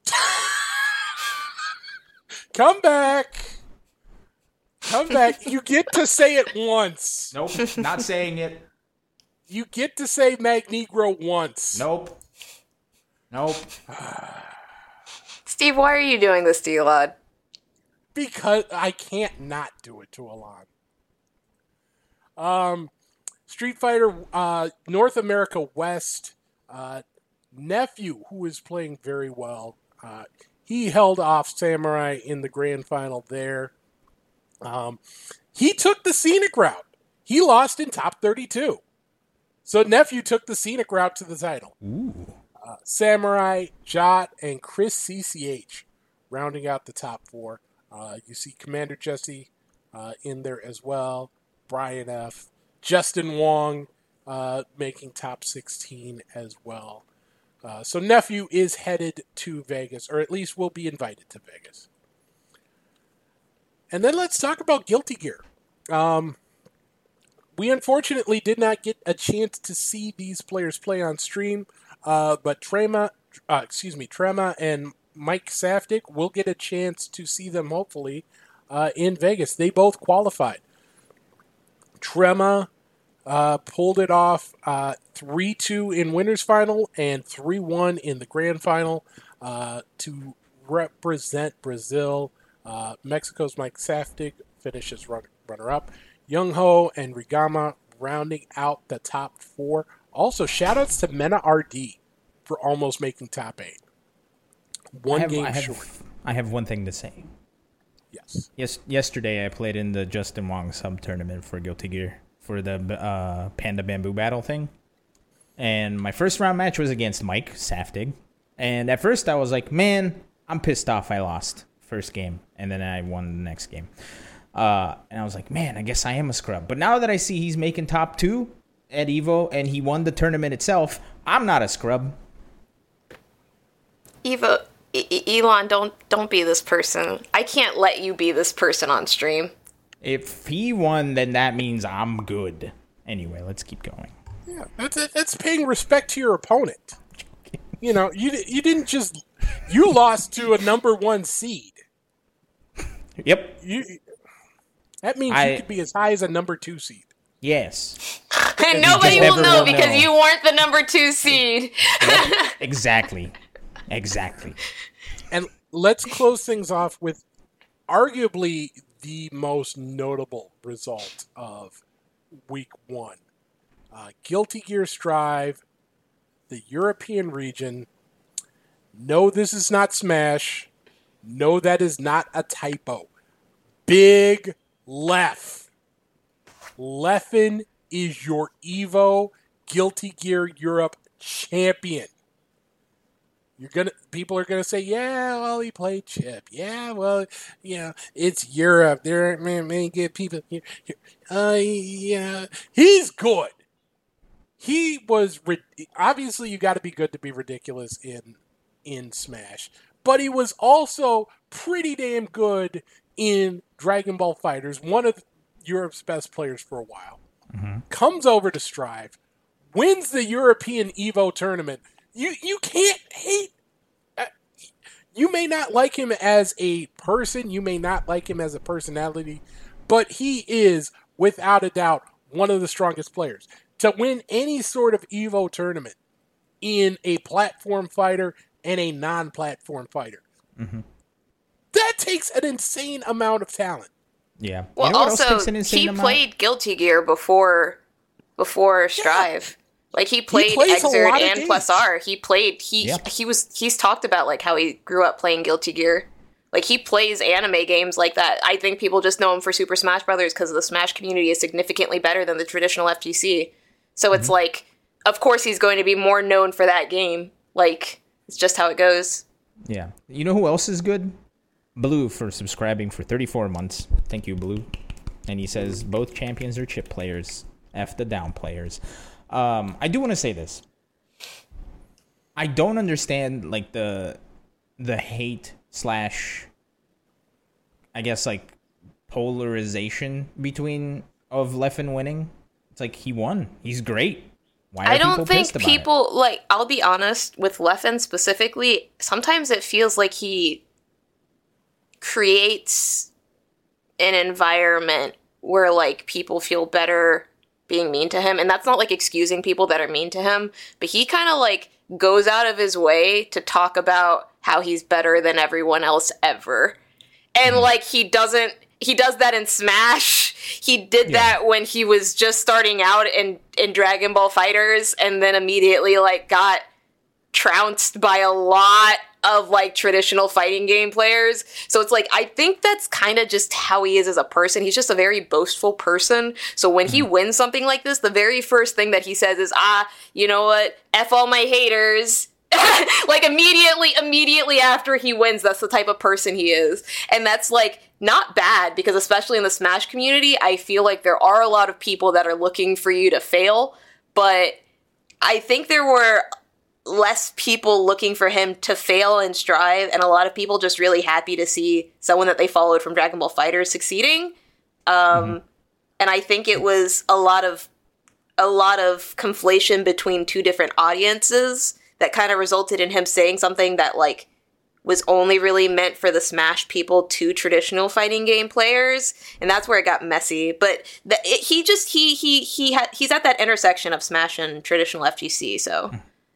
*laughs* come back. Come back. You get to say it once. Nope. Not saying it. You get to say Magnegro once. Nope. Nope. Steve, why are you doing this to Elon? because I can't not do it to Alon. Um, Street Fighter uh, North America West uh, nephew, who is playing very well. Uh, he held off Samurai in the grand final there. Um, he took the scenic route. He lost in top 32. So nephew took the scenic route to the title. Ooh. Uh, Samurai, Jot, and Chris CCH rounding out the top four. Uh, you see Commander Jesse uh, in there as well. Brian F. Justin Wong uh, making top 16 as well. Uh, so Nephew is headed to Vegas, or at least will be invited to Vegas. And then let's talk about Guilty Gear. Um, we unfortunately did not get a chance to see these players play on stream, uh, but Trema, uh, excuse me, Trema and Mike Safdie will get a chance to see them hopefully uh, in Vegas. They both qualified. Trema uh, pulled it off uh, 3 2 in winners final and 3 1 in the grand final uh, to represent Brazil. Uh, Mexico's Mike Safdie finishes run- runner up. Young Ho and Rigama rounding out the top four. Also, shout outs to Mena RD for almost making top eight. One I have, game I have, short. I have one thing to say. Yes. Yes, yesterday I played in the Justin Wong sub tournament for Guilty Gear for the uh, Panda Bamboo Battle thing, and my first round match was against Mike Saftig. And at first I was like, "Man, I'm pissed off. I lost first game, and then I won the next game." Uh, and I was like, "Man, I guess I am a scrub." But now that I see he's making top two at Evo and he won the tournament itself, I'm not a scrub. Eva, E- E- Elon, don't don't be this person. I can't let you be this person on stream. If he won, then that means I'm good. Anyway, let's keep going. Yeah, that's, that's paying respect to your opponent. You know, you you didn't just you lost to a number one seed. Yep. You that means I- you could be as high as a number two seed. Yes. *laughs* And nobody will know will because know. you weren't the number two seed. *laughs* Exactly. Exactly. And let's close things off with arguably the most notable result of week one. Uh, Guilty Gear Strive, the European region. No, this is not Smash. No, that is not a typo. Big Lef. Leffen is your Evo Guilty Gear Europe champion. You're gonna people are gonna say, yeah, well he played chip. Yeah, well, you know, it's Europe. There aren't many, many good people here. Uh, yeah, he's good. He was obviously you got to be good to be ridiculous in in Smash, but he was also pretty damn good in Dragon Ball FighterZ, One of Europe's best players for a while. Mm-hmm. Comes over to Strive, wins the European Evo tournament you you can't hate. Uh, you may not like him as a person. You may not like him as a personality, but he is without a doubt one of the strongest players to win any sort of Evo tournament in a platform fighter and a non-platform fighter. Mm-hmm. That takes an insane amount of talent. Yeah. Well, you know also he amount? played Guilty Gear before before Strive. Like he played he Xrd and Plus R. He played he yep. he was he's talked about like how he grew up playing Guilty Gear. Like he plays anime games like that. I think people just know him for Super Smash Brothers because the Smash community is significantly better than the traditional FGC. So mm-hmm. it's like, of course he's going to be more known for that game. Like it's just how it goes. Yeah. You know who else is good? Blue for subscribing for 34 months. Thank you, Blue. And he says both champions are chip players. F the down players. Um, I do want to say this. I don't understand like the the hate slash I guess like polarization between of Leffen winning. It's like he won. He's great. Why I don't think people it? like I'll be honest with Leffen specifically, sometimes it feels like he creates an environment where like people feel better being mean to him. And that's not like excusing people that are mean to him, but he kind of like goes out of his way to talk about how he's better than everyone else ever. And mm. like he doesn't he does that in Smash. He did yeah. that when he was just starting out in in Dragon Ball FighterZ and then immediately like got trounced by a lot of like traditional fighting game players. So it's like I think that's kind of just how he is as a person. He's just a very boastful person. So when he mm-hmm. wins something like this, the very first thing that he says is, "Ah, you know what? F all my haters." *laughs* like immediately immediately after he wins, that's the type of person he is. And that's like not bad because especially in the Smash community, I feel like there are a lot of people that are looking for you to fail, but I think there were less people looking for him to fail and strive, and a lot of people just really happy to see someone that they followed from Dragon Ball FighterZ succeeding. Um, mm-hmm. And I think it was a lot of a lot of conflation between two different audiences that kind of resulted in him saying something that like was only really meant for the Smash people to traditional fighting game players, and that's where it got messy. But the, it, he just he he he had he's at that intersection of Smash and traditional FGC, so.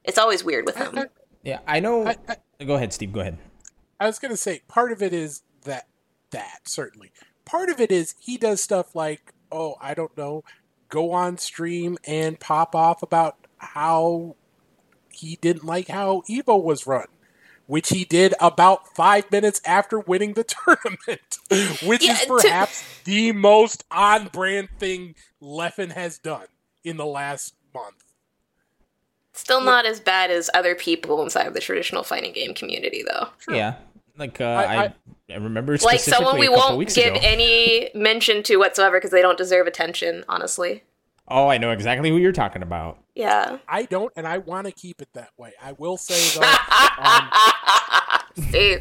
It's always weird with him. I, I, yeah, I know. I, go ahead, Steve. Go ahead. I was gonna say part of it is that that certainly. Part of it is he does stuff like oh I don't know, go on stream and pop off about how he didn't like how Evo was run which he did about five minutes after winning the *laughs* tournament, which yeah, is perhaps to... the most on brand thing Leffen has done in the last month. Still not as bad as other people inside of the traditional fighting game community, though. Sure. Yeah, like uh, I, I, I, remember like someone we won't give ago. any mention to whatsoever because they don't deserve attention. Honestly. Oh, I know exactly who you're talking about. Yeah. I don't, and I want to keep it that way. I will say though, *laughs* um,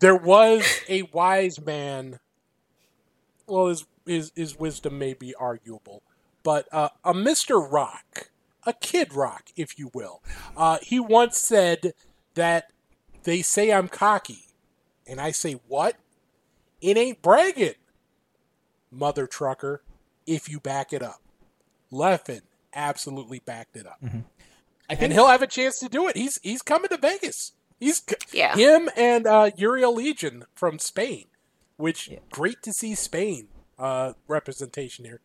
there was a wise man. Well, his his, his wisdom may be arguable, but uh, a Mister Rock a Kid Rock, if you will. Uh, he once said that they say I'm cocky. And I say, what? It ain't bragging, mother trucker, if you back it up. Leffen absolutely backed it up. Mm-hmm. i and he'll have a chance to do it. He's he's coming to Vegas. He's yeah. him and uh, Uriel Legion from Spain. which Yeah. great to see Spain uh, representation here.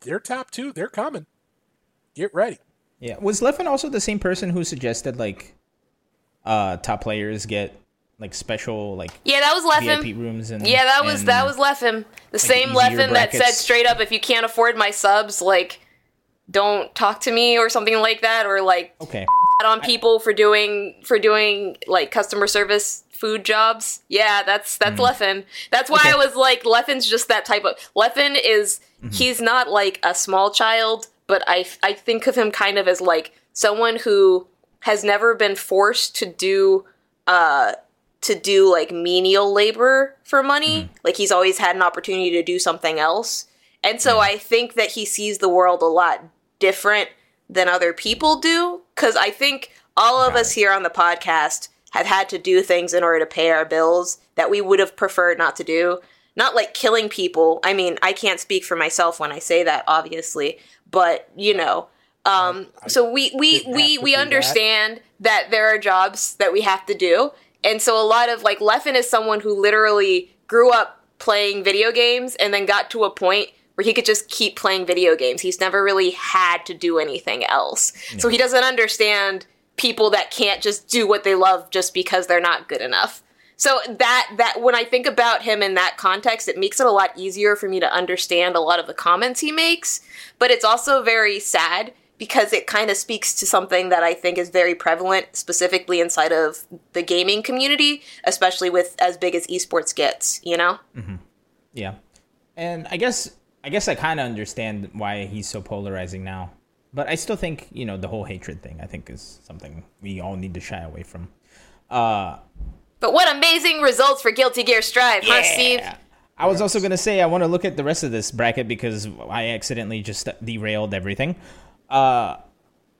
They're top two. They're coming. Get ready. Yeah. Was Leffen also the same person who suggested like uh top players get like special like Yeah, that was Leffen. VIP rooms and Yeah, that was and- that was Leffen. The same easier Leffen that said straight up, if you can't afford my subs, like, don't talk to me or something like that, or like Okay. on people for doing for doing like customer service food jobs. Yeah, that's that's Leffen. That's why Mm. Okay. I was like, Leffen's just that type of Leffen is Mm-hmm. he's not like a small child, but I I think of him kind of as like someone who has never been forced to do uh to do like menial labor for money. Mm-hmm. Like he's always had an opportunity to do something else. And so I think that he sees the world a lot different than other people do cuz I think all of Got us here on the podcast have had to do things in order to pay our bills that we would have preferred not to do. Not like killing people. I mean, I can't speak for myself when I say that obviously, but you know, um so we we we we do that. understand that there are jobs that we have to do. And so a lot of like Leffen is someone who literally grew up playing video games and then got to a point where he could just keep playing video games. He's never really had to do anything else. So he doesn't understand people that can't just do what they love just because they're not good enough. So that that when I think about him in that context, it makes it a lot easier for me to understand a lot of the comments he makes, but it's also very sad because it kind of speaks to something that I think is very prevalent specifically inside of the gaming community, especially with as big as esports gets, you know? Mm-hmm. Yeah. And I guess I guess I kind of understand why he's so polarizing now. But I still think, you know, the whole hatred thing I think is something we all need to shy away from. Uh But what amazing results for Guilty Gear Strive, huh, Steve? I was also going to say I want to look at the rest of this bracket because I accidentally just derailed everything. Uh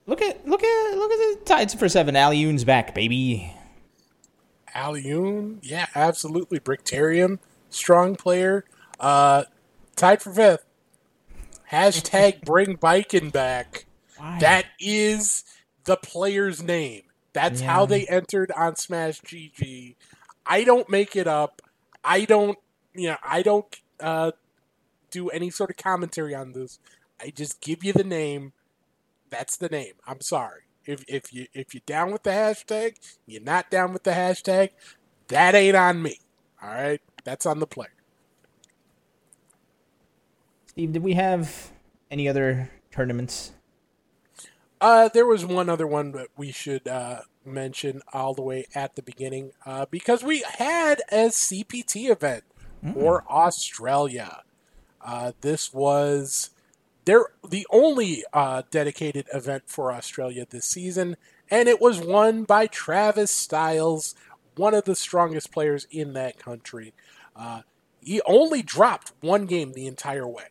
look at look at look at the tides for 7 Alioun's back, baby. Alioun, yeah, absolutely. Brictarium, strong player. Uh, tied for fifth. Hashtag *laughs* bring Biken back. Why? That is the player's name. That's how they entered on Smash GG. I don't make it up. I don't, you know, I don't uh, do any sort of commentary on this. I just give you the name. That's the name. I'm sorry. If if you if you're down with the hashtag, you're not down with the hashtag. That ain't on me. All right, that's on the player. Steve, did we have any other tournaments? Uh, there was one other one that we should uh, mention all the way at the beginning uh, because we had a CPT event for Australia. Uh, this was their the only uh, dedicated event for Australia this season, and it was won by Travis Styles, one of the strongest players in that country. Uh, he only dropped one game the entire way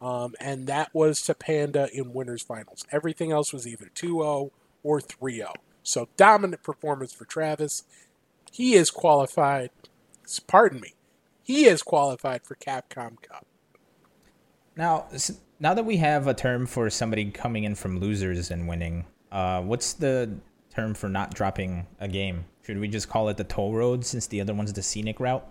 um, and that was to Panda in winners finals. Everything else was either 2-0 or 3-0. So dominant performance for Travis. He is qualified. Pardon me. He is qualified for Capcom Cup. Now, now that we have a term for somebody coming in from losers and winning, uh, what's the term for not dropping a game? Should we just call it the toll road since the other one's the scenic route?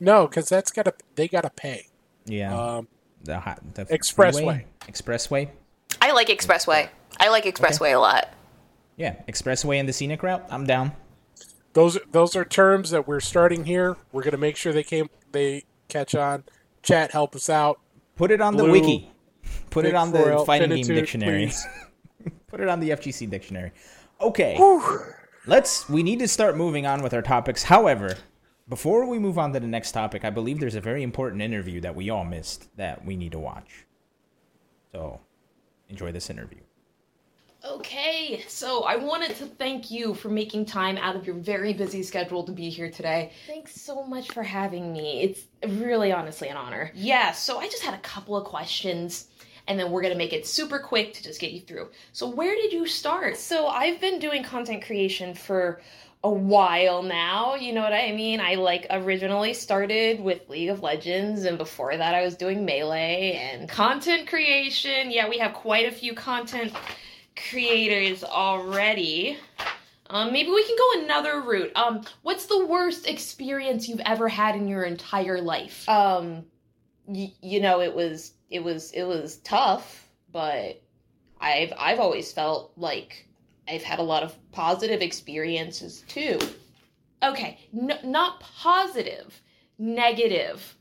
No, because that's gotta they gotta pay. Yeah, Um, the, hi- the Expressway. freeway? Expressway. I like Expressway. I like Expressway a lot. Yeah, expressway and the scenic route. I'm down. those those are terms that we're starting here. We're gonna make sure they came they catch on. Chat, help us out. Put it on the wiki. Put it on the Foil, fighting game Finitude, dictionary. *laughs* Put it on the FGC dictionary. Okay. Let's we need to start moving on with our topics. However, before we move on to the next topic, I believe there's a very important interview that we all missed that we need to watch. So, enjoy this interview. Okay, so I wanted to thank you for making time out of your very busy schedule to be here today. Thanks so much for having me. It's really honestly an honor. Yeah, so I just had a couple of questions and then we're gonna make it super quick to just get you through. So, where did you start? So I've been doing content creation for a while now. You know what I mean? I like originally started with League of Legends, and before that, I was doing Melee and content creation. Yeah, we have quite a few content creators already. Um, maybe we can go another route. Um, what's the worst experience you've ever had in your entire life? Um, y- you know, it was it was it was tough, but I've I've always felt like I've had a lot of positive experiences too. Okay, n- not positive, negative.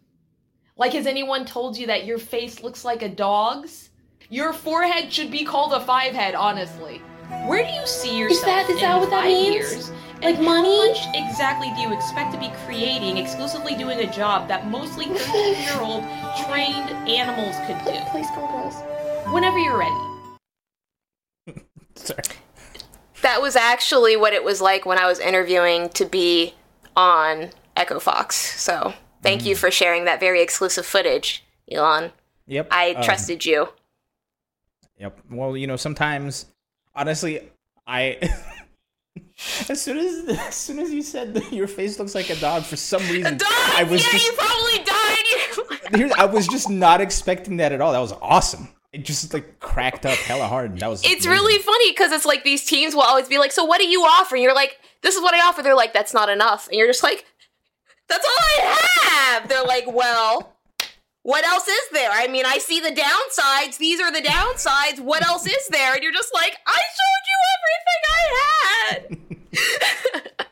Like, has anyone told you that your face looks like a dog's? Your forehead should be called a five head, honestly. Where do you see yourself that- is in that what that five means? years? Like And money? How much exactly do you expect to be creating, exclusively doing a job that mostly 13 year old trained animals could do? Play girls. Whenever you're ready. *laughs* Sorry. That was actually what it was like when I was interviewing to be on Echo Fox. So thank you for sharing that very exclusive footage, Ilan. Yep. I um, trusted you. Yep. Well, you know, sometimes, honestly, I. *laughs* as soon as as soon as you said that your face looks like a dog, for some reason, I was yeah, just you probably died. *laughs* I was just not expecting that at all. That was awesome. It just like cracked up hella hard. That was. it's amazing. really funny because it's like these teams will always be like, "So what do you offer?" And you're like, "This is what I offer." They're like, "That's not enough," and you're just like, "That's all I have." They're like, "Well." What else is there? I mean, I see the downsides. These are the downsides. What else is there? And you're just like, I showed you everything I had.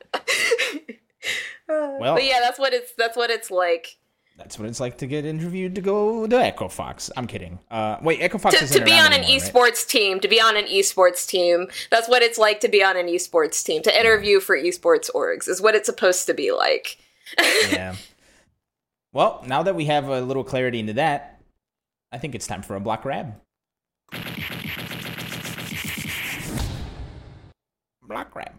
*laughs* *laughs* Well- but yeah, that's what it's that's what it's like. That's what it's like to get interviewed to go to Echo Fox. I'm kidding. Uh, wait, Echo Fox to, to be on an anymore, right? esports team to be on an esports team that's what it's like to be on an esports team to interview for esports orgs is what it's supposed to be like *laughs* yeah. Well, now that we have a little clarity into that, I think it's time for a block grab. Block grab.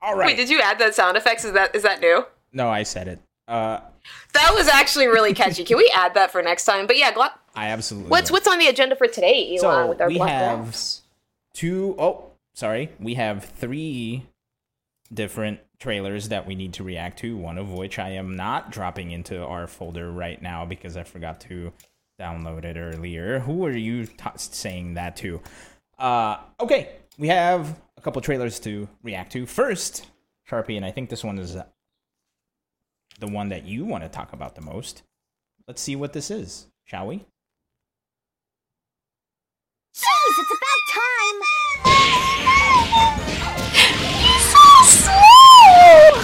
All right. wait did you add that sound effects is that is that new no, I said it. Uh, that was actually really catchy. Can we add that for next time? But yeah Glock, I absolutely. what's will. what's on the agenda for today Ilan So, with our we block have- two oh sorry. We have three different trailers that we need to react to one of which i am not dropping into our folder right now because i forgot to download it earlier. Who are you t- saying that to? Uh okay. We have a couple trailers to react to. First sharpie and i think this one is the one that you want to talk about the most let's see what this is shall we Jeez, it's about time! You're so slow!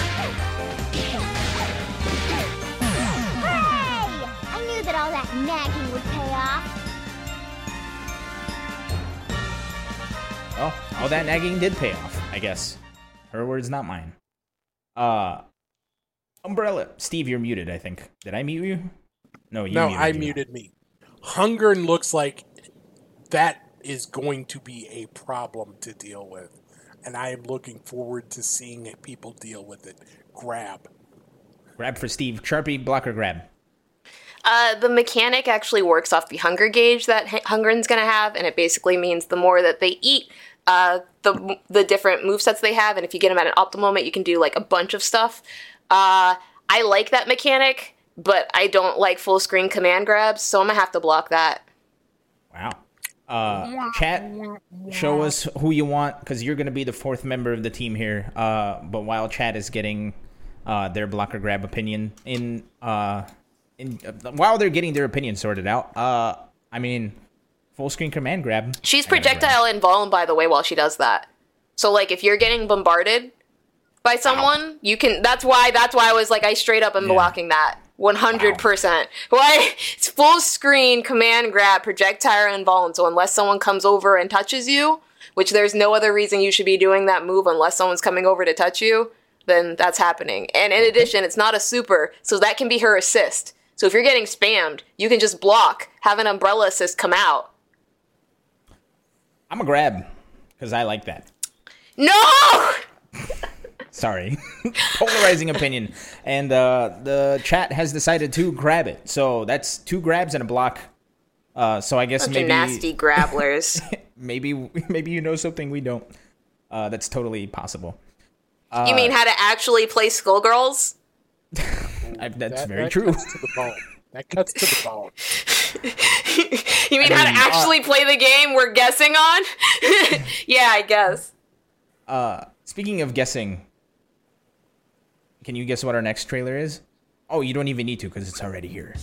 Hooray! I knew that all that nagging would pay off. Well, all that nagging did pay off, I guess. Her words, not mine. Uh, Umbrella. Steve, you're muted, I think. Did I mute you? No, you no, muted I you. muted me. Hunger looks like that is going to be a problem to deal with, and I am looking forward to seeing people deal with it. Grab. Grab for Steve. Sharpie, blocker grab. Uh, the mechanic actually works off the hunger gauge that H- Hungern's gonna have, and it basically means the more that they eat, uh, the the different move sets they have, and if you get them at an optimal moment, you can do like a bunch of stuff. Uh, I like that mechanic, but I don't like full screen command grabs, so I'm gonna have to block that. Wow. Uh, chat, show us who you want because you're going to be the fourth member of the team here. Uh, but while chat is getting uh, their blocker grab opinion in, uh, in uh, while they're getting their opinion sorted out, uh, I mean, full screen command grab. She's I grab. projectile invuln, by the way, while she does that. So like, if you're getting bombarded by someone, you can. That's why. That's why I was like, I straight up am Yeah. blocking that. One hundred percent. Why? It's full screen command grab projectile and invuln. So unless someone comes over and touches you, which there's no other reason you should be doing that move unless someone's coming over to touch you, then that's happening. And in addition, it's not a super, so that can be her assist. So if you're getting spammed, you can just block, have an umbrella assist come out. I'm a grab because I like that. No! *laughs* Sorry. *laughs* Polarizing opinion. And uh, the chat has decided to grab it. So that's two grabs and a block. Uh, so I guess Bunch maybe nasty *laughs* grabblers. maybe maybe you know something we don't. Uh, that's totally possible. you mean how to actually play Skullgirls? *laughs* I, that's That- very that true. Cuts to the bone. That cuts to the bone. you mean how to mean, uh, actually play the game we're guessing on? yeah, I guess. Uh, speaking of guessing, can you guess what our next trailer is? Oh, you don't even need to because it's already here.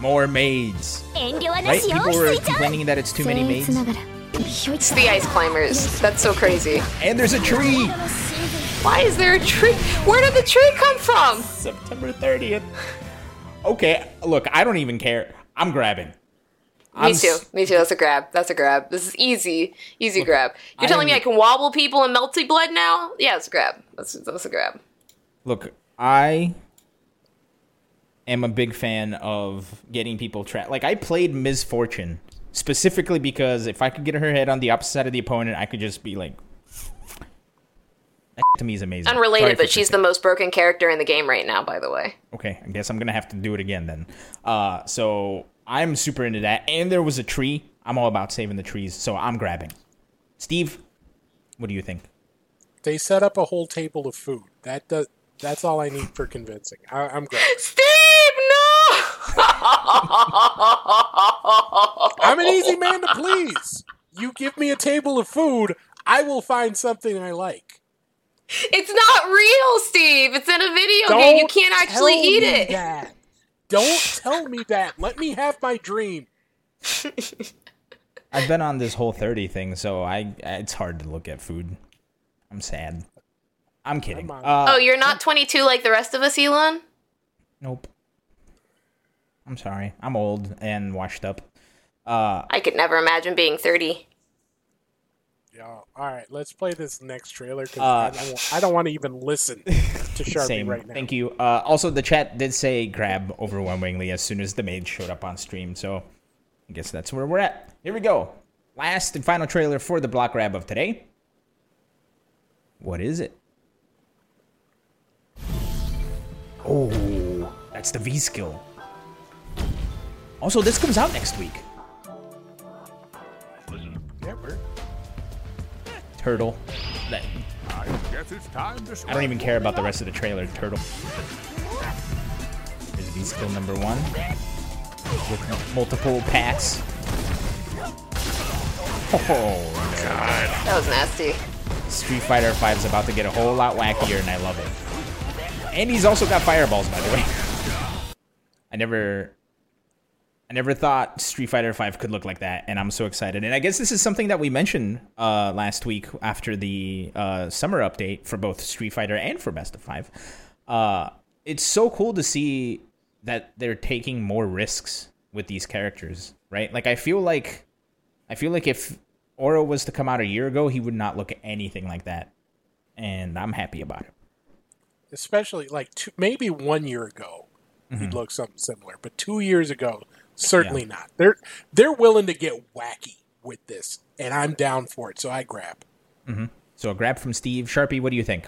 More maids. Right? People were complaining that it's too many maids. It's the ice climbers. That's so crazy. And there's a tree. Why is there a tree? Where did the tree come from? September 30th. Okay, look, I don't even care. I'm grabbing. Me I'm too. Me too. That's a grab. That's a grab. This is easy. Easy grab. You're I telling me I can wobble people in melty blood now? Yeah, it's a grab. That's that's a grab. Look, I am a big fan of getting people trapped. Like I played Ms. Fortune specifically because if I could get her head on the opposite side of the opponent, I could just be like. That to me is amazing. Unrelated, for but she's the most broken character in the game right now. By the way. Okay, I guess I'm gonna have to do it again then. Uh, so I'm super into that, and there was a tree. I'm all about saving the trees, so I'm grabbing. Steve, what do you think? They set up a whole table of food. That does. That's all I need for convincing. I, I'm great. *laughs* Steve, no! *laughs* I'm an easy man to please. You give me a table of food, I will find something I like. It's not real, Steve. It's in a video Don't game. You can't actually tell eat me it. That. Don't tell me that. Let me have my dream. I've been on this whole 30 thing, so I it's hard to look at food. I'm sad. I'm kidding. Uh, Oh, you're not 22 like the rest of us, Ilan? nope. I'm sorry. I'm old and washed up. Uh, I could never imagine being 30. Yeah. All right, let's play this next trailer because Uh, I, don't- I don't want to even listen *laughs* to Sharpie same. right now. Thank you. Uh, also, the chat did say grab overwhelmingly as soon as the maid showed up on stream, so I guess that's where we're at. Here we go. Last and final trailer for the block grab of today. What is it? Oh, that's the V skill. Also, this comes out next week. Yeah, Turtle. That, I guess it's time to I don't even care about the rest of the trailer. Turtle. Here's V skill number one with multiple packs. Oh, God. That was nasty. Street Fighter V is about to get a whole lot wackier, and I love it. And he's also got fireballs, by the way. *laughs* I never, I never thought Street Fighter 5 could look like that, and I'm so excited. And I guess this is something that we mentioned uh, last week after the uh, summer update for both Street Fighter and for Best of Five. Uh, it's so cool to see that they're taking more risks with these characters, right? Like I feel like I feel like if Oro was to come out a year ago, he would not look anything like that. And I'm happy about it. especially like two, maybe one year ago, Mm-hmm. he'd look something similar, but two years ago, certainly not. They're they're willing to get wacky with this, and I'm down for it. So I grab. Mm-hmm. So a grab from Steve. Sharpie, what do you think?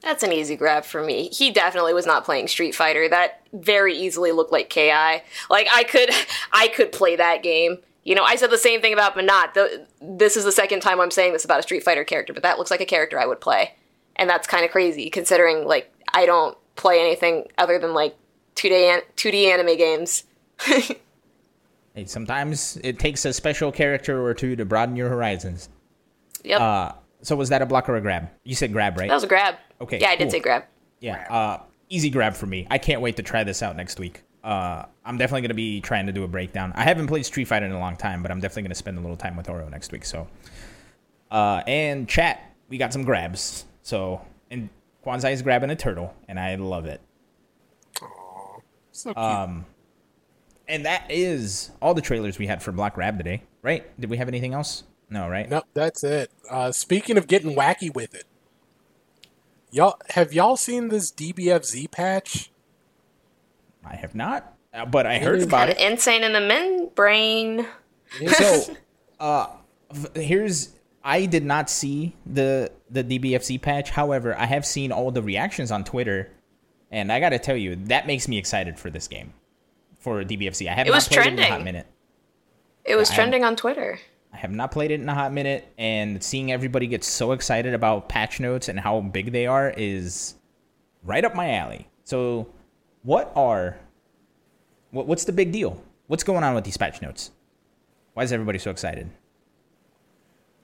That's an easy grab for me. He definitely was not playing Street Fighter. That very easily looked like KI. Like I could *laughs* I could play that game. You know, I said the same thing about Menat. The, this is the second time I'm saying this about a Street Fighter character, but that looks like a character I would play. And that's kind of crazy considering like I don't play anything other than like 2D an- 2D anime games. *laughs* Hey, sometimes it takes a special character or two to broaden your horizons. Yep. Uh, so was that a block or a grab? You said grab, right? that was a grab. Okay, Yeah, I did say grab. Yeah, uh, easy grab for me. I can't wait to try this out next week. Uh, I'm definitely going to be trying to do a breakdown. I haven't played Street Fighter in a long time, but I'm definitely going to spend a little time with Oro next week. So, uh, and chat, we got some grabs. So, and Kwanzaa is grabbing a turtle, and I love it. Aww, So cute. Um, and that is all the trailers we had for Block Grab today, right? Did we have anything else? No, right? Nope, that's it. Uh, speaking of getting wacky with it, y'all have y'all seen this DBFZ patch? I have not, uh, but I heard is about it. Insane in the membrane. so *laughs* uh here's i did not see the the dbfz patch however i have seen all the reactions on twitter and i gotta tell you that makes me excited for this game for dbfz i have It not was played it in a hot trending. minute. It was I am- trending on Twitter. i have not played it in a hot minute and seeing everybody get so excited about patch notes and how big they are is right up my alley. So what are what, what's the big deal? What's going on with these patch notes? Why is everybody so excited?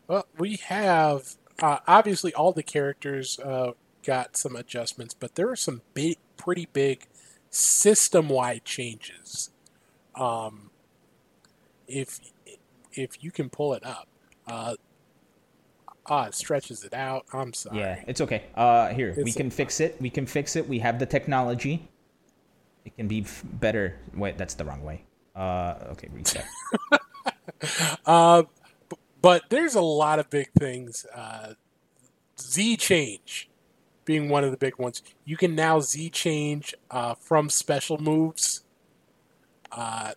Well, we have uh, obviously all the characters uh, got some adjustments, but there are some big, pretty big system-wide changes. Um, if if you can pull it up, uh, ah, it stretches it out. I'm sorry. Yeah, it's okay. Uh, here we It's- can fix it. We can fix it. We have the technology. It can be f- better. Wait, that's the wrong way. Uh, okay, reset. *laughs* Uh, b- but there's a lot of big things. Uh, Z change being one of the big ones. You can now Z change uh, from special moves, uh,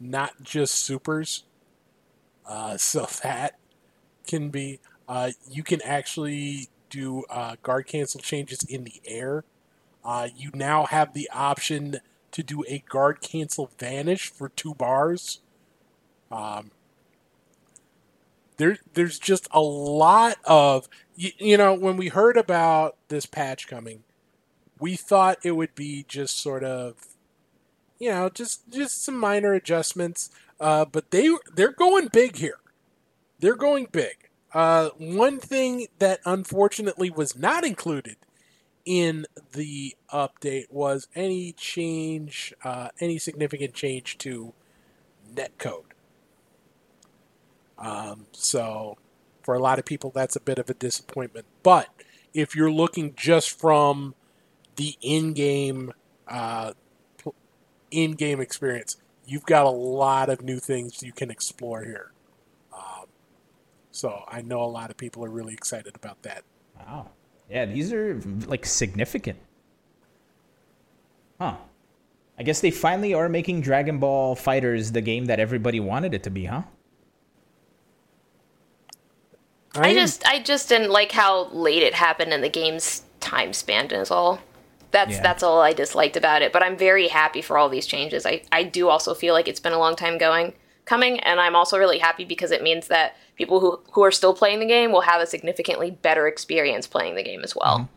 not just supers. Uh, *laughs* so that can be. Uh, you can actually do uh, guard cancel changes in the air. Uh, you now have the option to do a guard cancel vanish for two bars. Um, there, there's just a lot of you, you know when we heard about this patch coming, we thought it would be just sort of you know just just some minor adjustments, uh, but they they're going big here. They're going big. Uh, one thing that unfortunately was not included in the update was any change, uh, any significant change to netcode. Um, so, for a lot of people, that's a bit of a disappointment. But if you're looking just from the in-game, uh, in-game experience, you've got a lot of new things you can explore here. Um, so I know a lot of people are really excited about that. Wow. Yeah, these are like significant. Huh. I guess they finally are making Dragon Ball FighterZ the game that everybody wanted it to be, huh? I am- just I just didn't like how late it happened in the game's time span is all. That's Yeah. that's all I disliked about it. But I'm very happy for all these changes. I, I do also feel like it's been a long time going coming, and I'm also really happy because it means that people who, who are still playing the game will have a significantly better experience playing the game as well.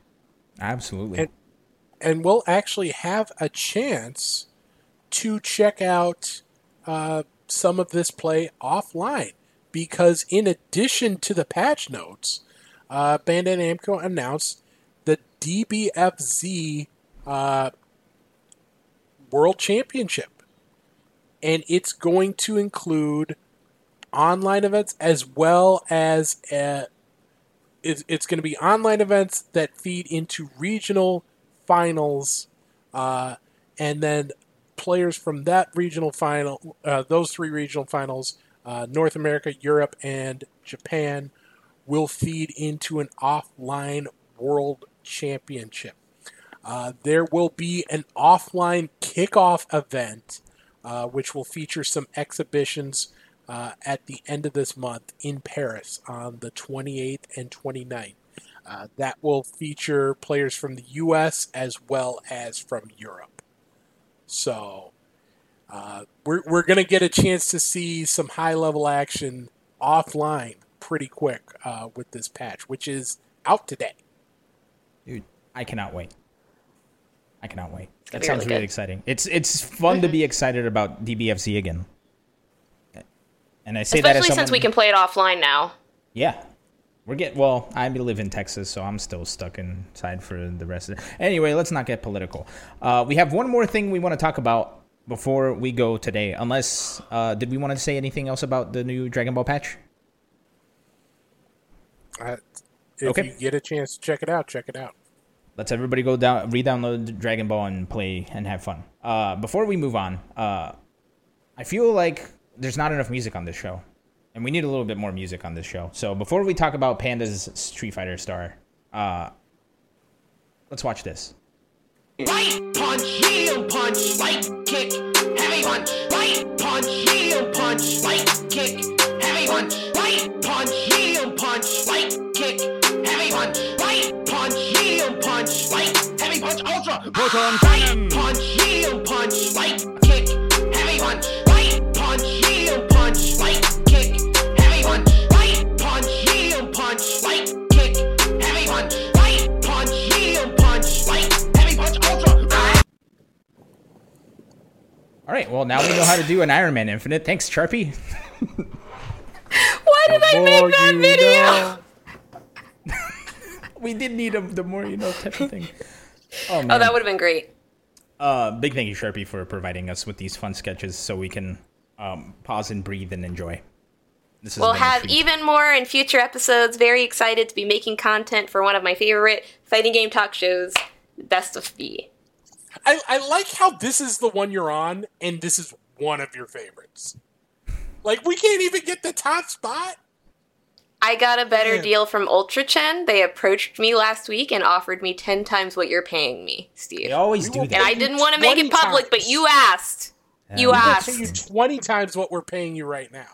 Absolutely. And- and we'll actually have a chance to check out uh, some of this play offline because in addition to the patch notes uh, bandai namco announced the dbfz uh, world championship. And it's going to include online events as well as uh, it's, it's going to be online events that feed into regional finals, uh, and then players from that regional final, uh, those three regional finals, uh, North America, Europe, and Japan, will feed into an offline world championship. Uh, there will be an offline kickoff event, uh, which will feature some exhibitions uh, at the end of this month in Paris on the 28th and 29th. Uh, that will feature players from the U.S. as well as from Europe. So uh, we're we're gonna get a chance to see some high level action offline pretty quick uh, with this patch, which is out today. Dude, I cannot wait. I cannot wait. That sounds really really exciting. It's it's fun to be *laughs* excited about DBFZ again. And I say that as Especially someone, since we can play it offline now. Yeah. We're getting well, I live in Texas, so I'm still stuck inside for the rest of it. Anyway, let's not get political. Uh, we have one more thing we want to talk about before we go today. Unless uh, did we want to say anything else about the new Dragon Ball patch? Uh, if Okay. you get a chance to check it out, check it out. Let's everybody go down, re-download Dragon Ball and play and have fun. Uh, before we move on, uh, I feel like there's not enough music on this show, and we need a little bit more music on this show. So before we talk about Panda's Street Fighter star, uh, let's watch this. Right punch, heel punch, right kick, heavy punch. Right punch, heel punch, right kick, heavy punch. Right punch, heel punch, right kick, heavy punch. Right punch, heel punch, right heavy punch, ultra. Put on Right punch, heel punch, right kick, heavy punch, All right, well now we know how to do an Iron Man Infinite. Thanks, Sharpie. Why *laughs* Why did I make more that you video? know. *laughs* We did need a the more you know type of thing. Oh *laughs* man. Oh, that would have been great. Uh, big thank you, Sharpie, for providing us with these fun sketches so we can um, pause and breathe and enjoy. This has We'll have even more in future episodes. Very excited to be making content for one of my favorite fighting game talk shows, Best of B. I, I like how this is the one you're on, and this is one of your favorites. Like we can't even get the top spot. I got a better Yeah. deal from Ultra Chen. They approached me last week and offered me 10 times what you're paying me, Steve. They always We do that. and I didn't want to make it public, but you asked. You we will I'll asked. pay you twenty times what we're paying you right now.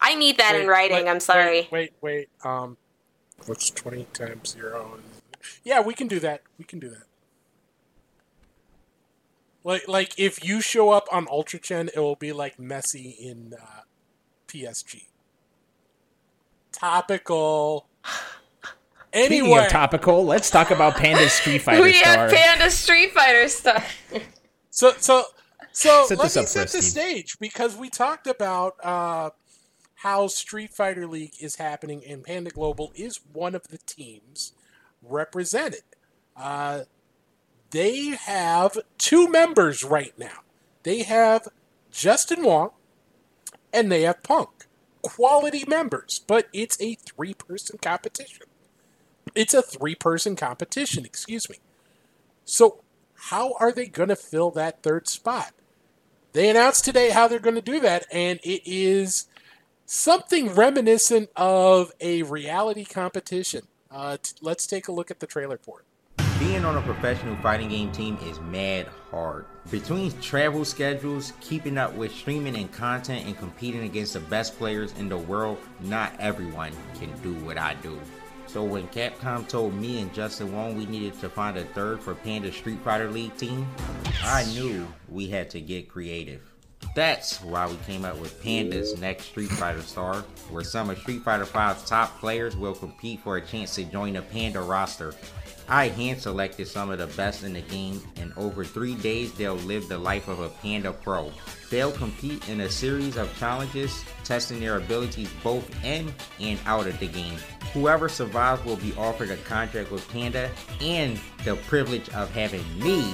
I need that in writing. wait, I'm sorry. Wait, wait, wait. Um, what's twenty times zero? Yeah, we can do that. We can do that. Like, like if you show up on Ultra Chen, it will be like Messi in uh, PSG. Topical. Speaking Anyway, of topical, let's talk about Panda Street Fighter we star. have Panda Street Fighter stuff. So so so Set let me set us, the Steve. stage because we talked about uh, how Street Fighter League is happening and Panda Global is one of the teams represented. Uh, they have two members right now. They have Justin Wong and they have Punk. Quality members, but it's a three person competition. It's a three person competition, excuse me. So, how are they going to fill that third spot? They announced today how they're going to do that, and it is something reminiscent of a reality competition. Uh, t- let's take a look at the trailer for it. Being on a professional fighting game team is mad hard. Between travel schedules, keeping up with streaming and content, and competing against the best players in the world, not everyone can do what I do. So when Capcom told me and Justin Wong we needed to find a third for Panda Street Fighter League team, I knew we had to get creative. That's why we came up with Panda's next Street Fighter star, where some of Street Fighter V's top players will compete for a chance to join the Panda roster. I hand selected some of the best in the game, and over three days they'll live the life of a Panda Pro. They'll compete in a series of challenges, testing their abilities both in and out of the game. Whoever survives will be offered a contract with Panda and the privilege of having me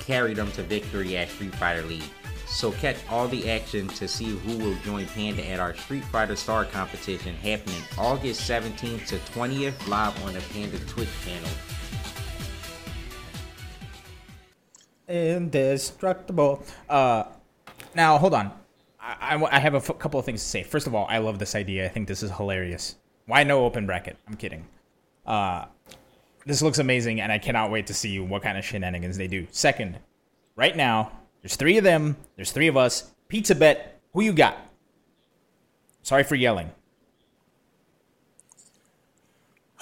carry them to victory at Street Fighter League. So catch all the action to see who will join Panda at our Street Fighter Star competition happening August 17th to 20th live on the Panda Twitch channel. Indestructible. Uh, now hold on. I, I, I have a f- couple of things to say. First of all, I love this idea. I think this is hilarious. Why no open bracket? I'm kidding. Uh, this looks amazing, and I cannot wait to see what kind of shenanigans they do. Second, right now, there's three of them. There's three of us. Pizza bet. Who you got? Sorry for yelling.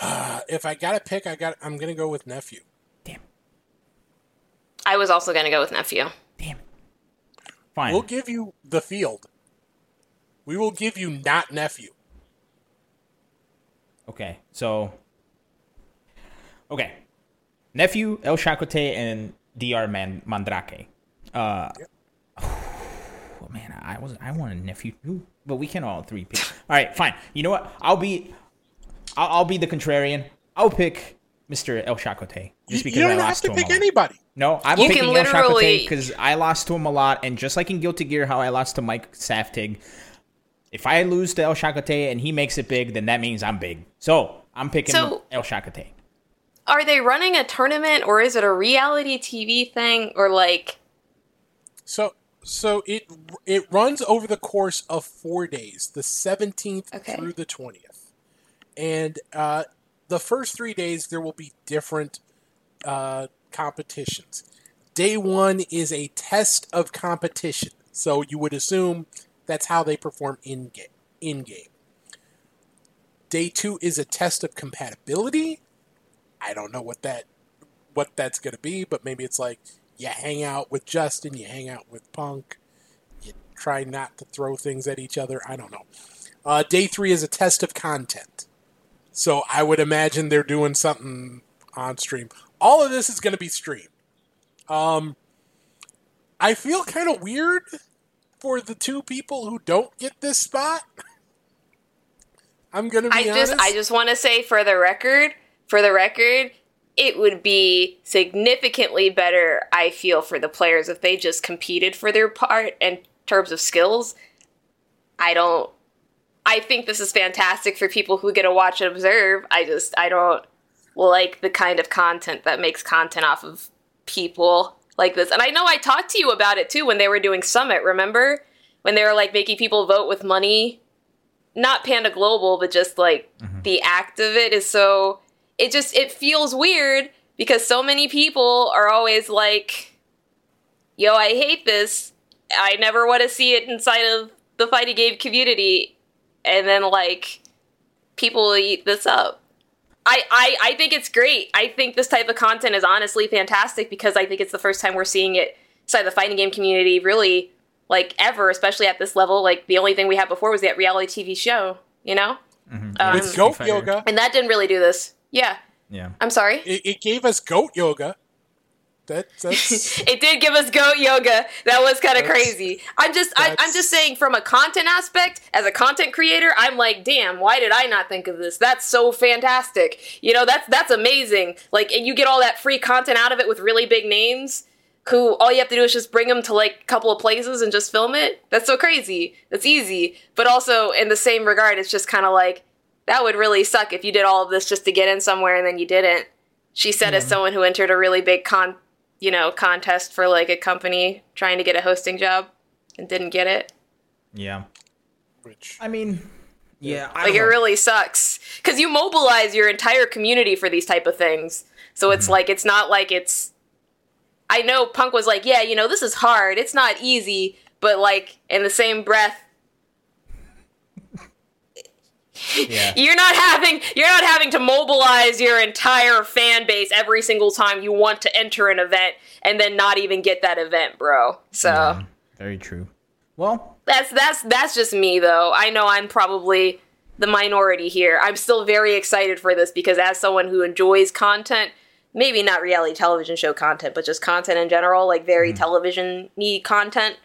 *sighs* If I got to pick, I got. I'm to go with nephew. Damn. I was also going to go with Nephew. Damn it. Fine. We'll give you the field. We will give you not nephew. Okay, so okay, nephew El Chakotay and Dr. Man- Mandrake. Uh, *sighs* oh, man, I was I wanted nephew too, but we can all three pick. All right, fine. You know what? I'll be I'll, I'll be the contrarian. I'll pick Mr. El Chakotay You, just because you don't I have to to, pick him. a lot. anybody. No, I'm You picking can El Chakotay because I lost to him a lot, and just like in Guilty Gear, how I lost to Mike Saftig, if I lose to El Chakotay and he makes it big, then that means I'm big. So I'm picking So- El Chakotay. Are they running a tournament or is it a reality TV thing or like So so it it runs over the course of four days, the seventeenth Okay. through the twentieth, and uh, the first three days there will be different uh, competitions. Day one is a test of competition, so you would assume that's how they perform in game. In game. Day two is a test of compatibility. I don't know what that what that's going to be, but maybe it's like you hang out with Justin, you hang out with Punk, you try not to throw things at each other. I don't know. Uh, day three is a test of content. So I would imagine they're doing something on stream. All of this is going to be streamed. Um, I feel kind of weird for the two people who don't get this spot. I'm gonna be I honest. just I just want to say for the record, for the record, it would be significantly better I feel for the players if they just competed for their part in terms of skills. I don't I think this is fantastic for people who get to watch and observe. I just I don't like the kind of content that makes content off of people like this. And I know I talked to you about it too when they were doing Summit, remember? When they were like making people vote with money not Panda Global, but just like mm-hmm. the act of it is so it just it feels weird because so many people are always like, "Yo, I hate this. I never want to see it inside of the fighting game community," and then like people will eat this up. I, I, I think it's great. I think this type of content is honestly fantastic because I think it's the first time we're seeing it inside the fighting game community really like ever, especially at this level. Like the only thing we had before was that reality TV show, you know? Um, with goat yoga. and that didn't really do this. Yeah. Yeah. I'm sorry. It, it gave us goat yoga. That, *laughs* that's It did give us goat yoga. That was kind of crazy. I'm just I, I'm just saying from a content aspect, as a content creator, I'm like, damn, why did I not think of this? That's so fantastic. You know, that's that's amazing. Like and you get all that free content out of it with really big names who all you have to do is just bring them to like a couple of places and just film it. That's so crazy. That's easy. But also in the same regard, it's just kind of like that would really suck if you did all of this just to get in somewhere and then you didn't. She said as someone who entered a really big con you know, contest for like a company trying to get a hosting job and didn't get it. Yeah. which I mean, yeah. I Like it know. really sucks cuz you mobilize your entire community for these type of things. So it's mm-hmm. like it's not like it's I know Punk was like, "Yeah, you know, this is hard. It's not easy." But like in the same breath, yeah. you're not having you're not having to mobilize your entire fan base every single time you want to enter an event and then not even get that event, bro. So Yeah, Very true. Well, That's that's that's just me though. I know I'm probably the minority here. I'm still very excited for this because as someone who enjoys content, maybe not reality television show content, but just content in general, like very mm. television y content,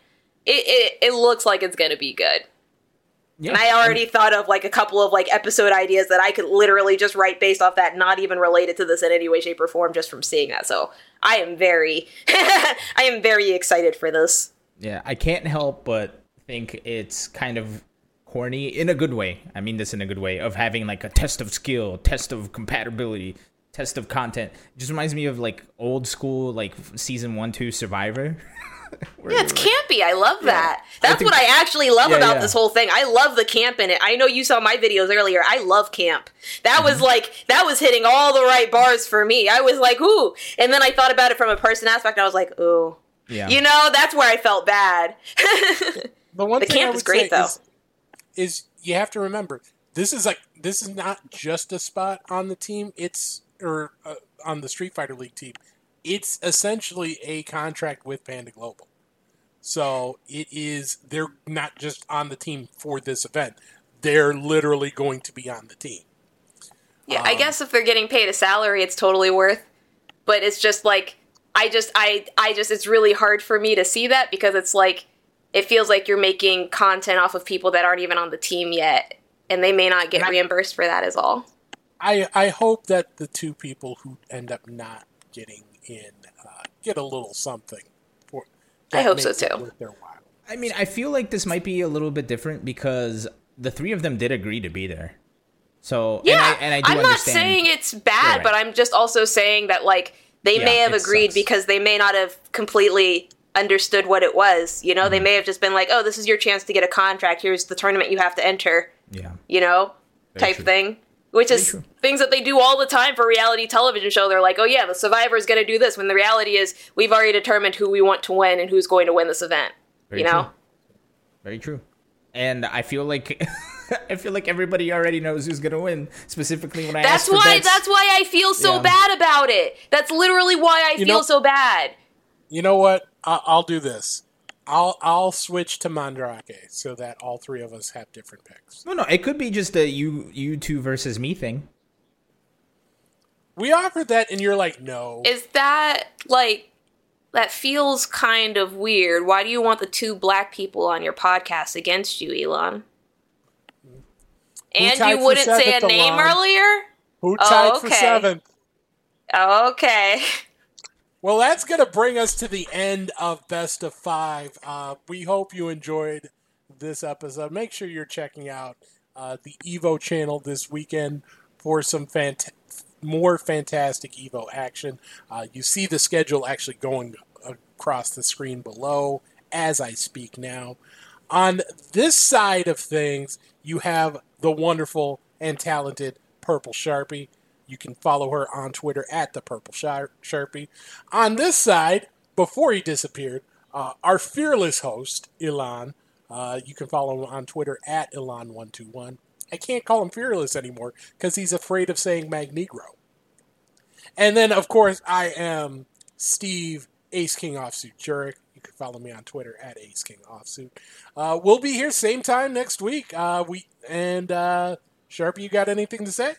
it, it it looks like it's gonna be good. Yeah. And I already thought of like a couple of like episode ideas that I could literally just write based off that, not even related to this in any way, shape, or form, just from seeing that. So I am very, *laughs* I am very excited for this. Yeah, I can't help but think it's kind of corny in a good way. I mean this in a good way of having like a test of skill, test of compatibility, test of content. It just reminds me of like old school like season 1 2 Survivor. *laughs* Where Yeah, it's you campy. I love that. That's think- what I actually love Yeah, about yeah. this whole thing. I love the camp in it. I know you saw my videos earlier. I love camp. That was Mm-hmm. like that was hitting all the right bars for me. I was like, ooh. And then I thought about it from a person aspect. I was like, ooh. yeah. You know, that's where I felt bad. the one *laughs* The thing I camp would is great, though. Is, is you have to remember this is like this is not just a spot on the team. It's or uh, on the Street Fighter League team. It's essentially a contract with Panda Global. So it is they're not just on the team for this event. They're literally going to be on the team. Yeah, I um, guess if they're getting paid a salary, it's totally worth. But it's just like I just I I just it's really hard for me to see that because it's like it feels like you're making content off of people that aren't even on the team yet, and they may not get I- reimbursed for that as all. I I hope that the two people who end up not getting in uh, get a little something. For I hope so, too. worth their while. I mean, I feel like this might be a little bit different because the three of them did agree to be there. So Yeah, and I, and I do am not understand. saying it's bad, Right. but I'm just also saying that like they Yeah, may have agreed sucks. because they may not have completely understood what it was. You know, Mm-hmm. they may have just been like, "Oh, this is your chance to get a contract. Here's the tournament you have to enter." yeah. You know, Very type true. thing. Which is things that they do all the time for reality television show. They're like, "Oh yeah, the survivor is going to do this," when the reality is we've already determined who we want to win and who's going to win this event. Very you know, true. Very true. And I feel like *laughs* I feel like everybody already knows who's gonna win. Specifically when I that's ask for why bets. that's why I feel so Yeah. bad about it. That's literally why I You feel know- so bad. You know what? I- I'll do this. I'll I'll switch to Mandrake so that all three of us have different picks. No, no, it could be just a you you two versus me thing. We offered that, and you're like, no. Is that like that feels kind of weird? Why do you want the two black people on your podcast against you, Ilan? And you wouldn't say a name Alon? earlier? Who Oh, tied for okay. seventh? Okay. *laughs* Well, that's going to bring us to the end of Best of Five. Uh, we hope you enjoyed this episode. Make sure you're checking out uh, the Evo channel this weekend for some fant- more fantastic Evo action. Uh, you see the schedule actually going across the screen below as I speak now. On this side of things, you have the wonderful and talented Purple Sharpie. You can follow her on Twitter at the Purple Shar- Sharpie. On this side, before he disappeared, uh, our fearless host, Ilan. Uh, you can follow him on Twitter at Ilan121. I can't call him fearless anymore because he's afraid of saying Magnegro. And then, of course, I am Steve Ace King Offsuit Jurek. You can follow me on Twitter at Ace King Offsuit. Uh, we'll be here same time next week. Uh, we and uh, Sharpie, you got anything to say?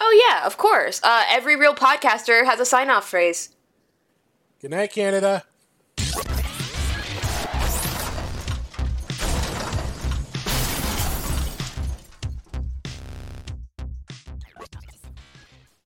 Oh yeah, of course. Uh, every real podcaster has a sign-off phrase. Good night, Canada.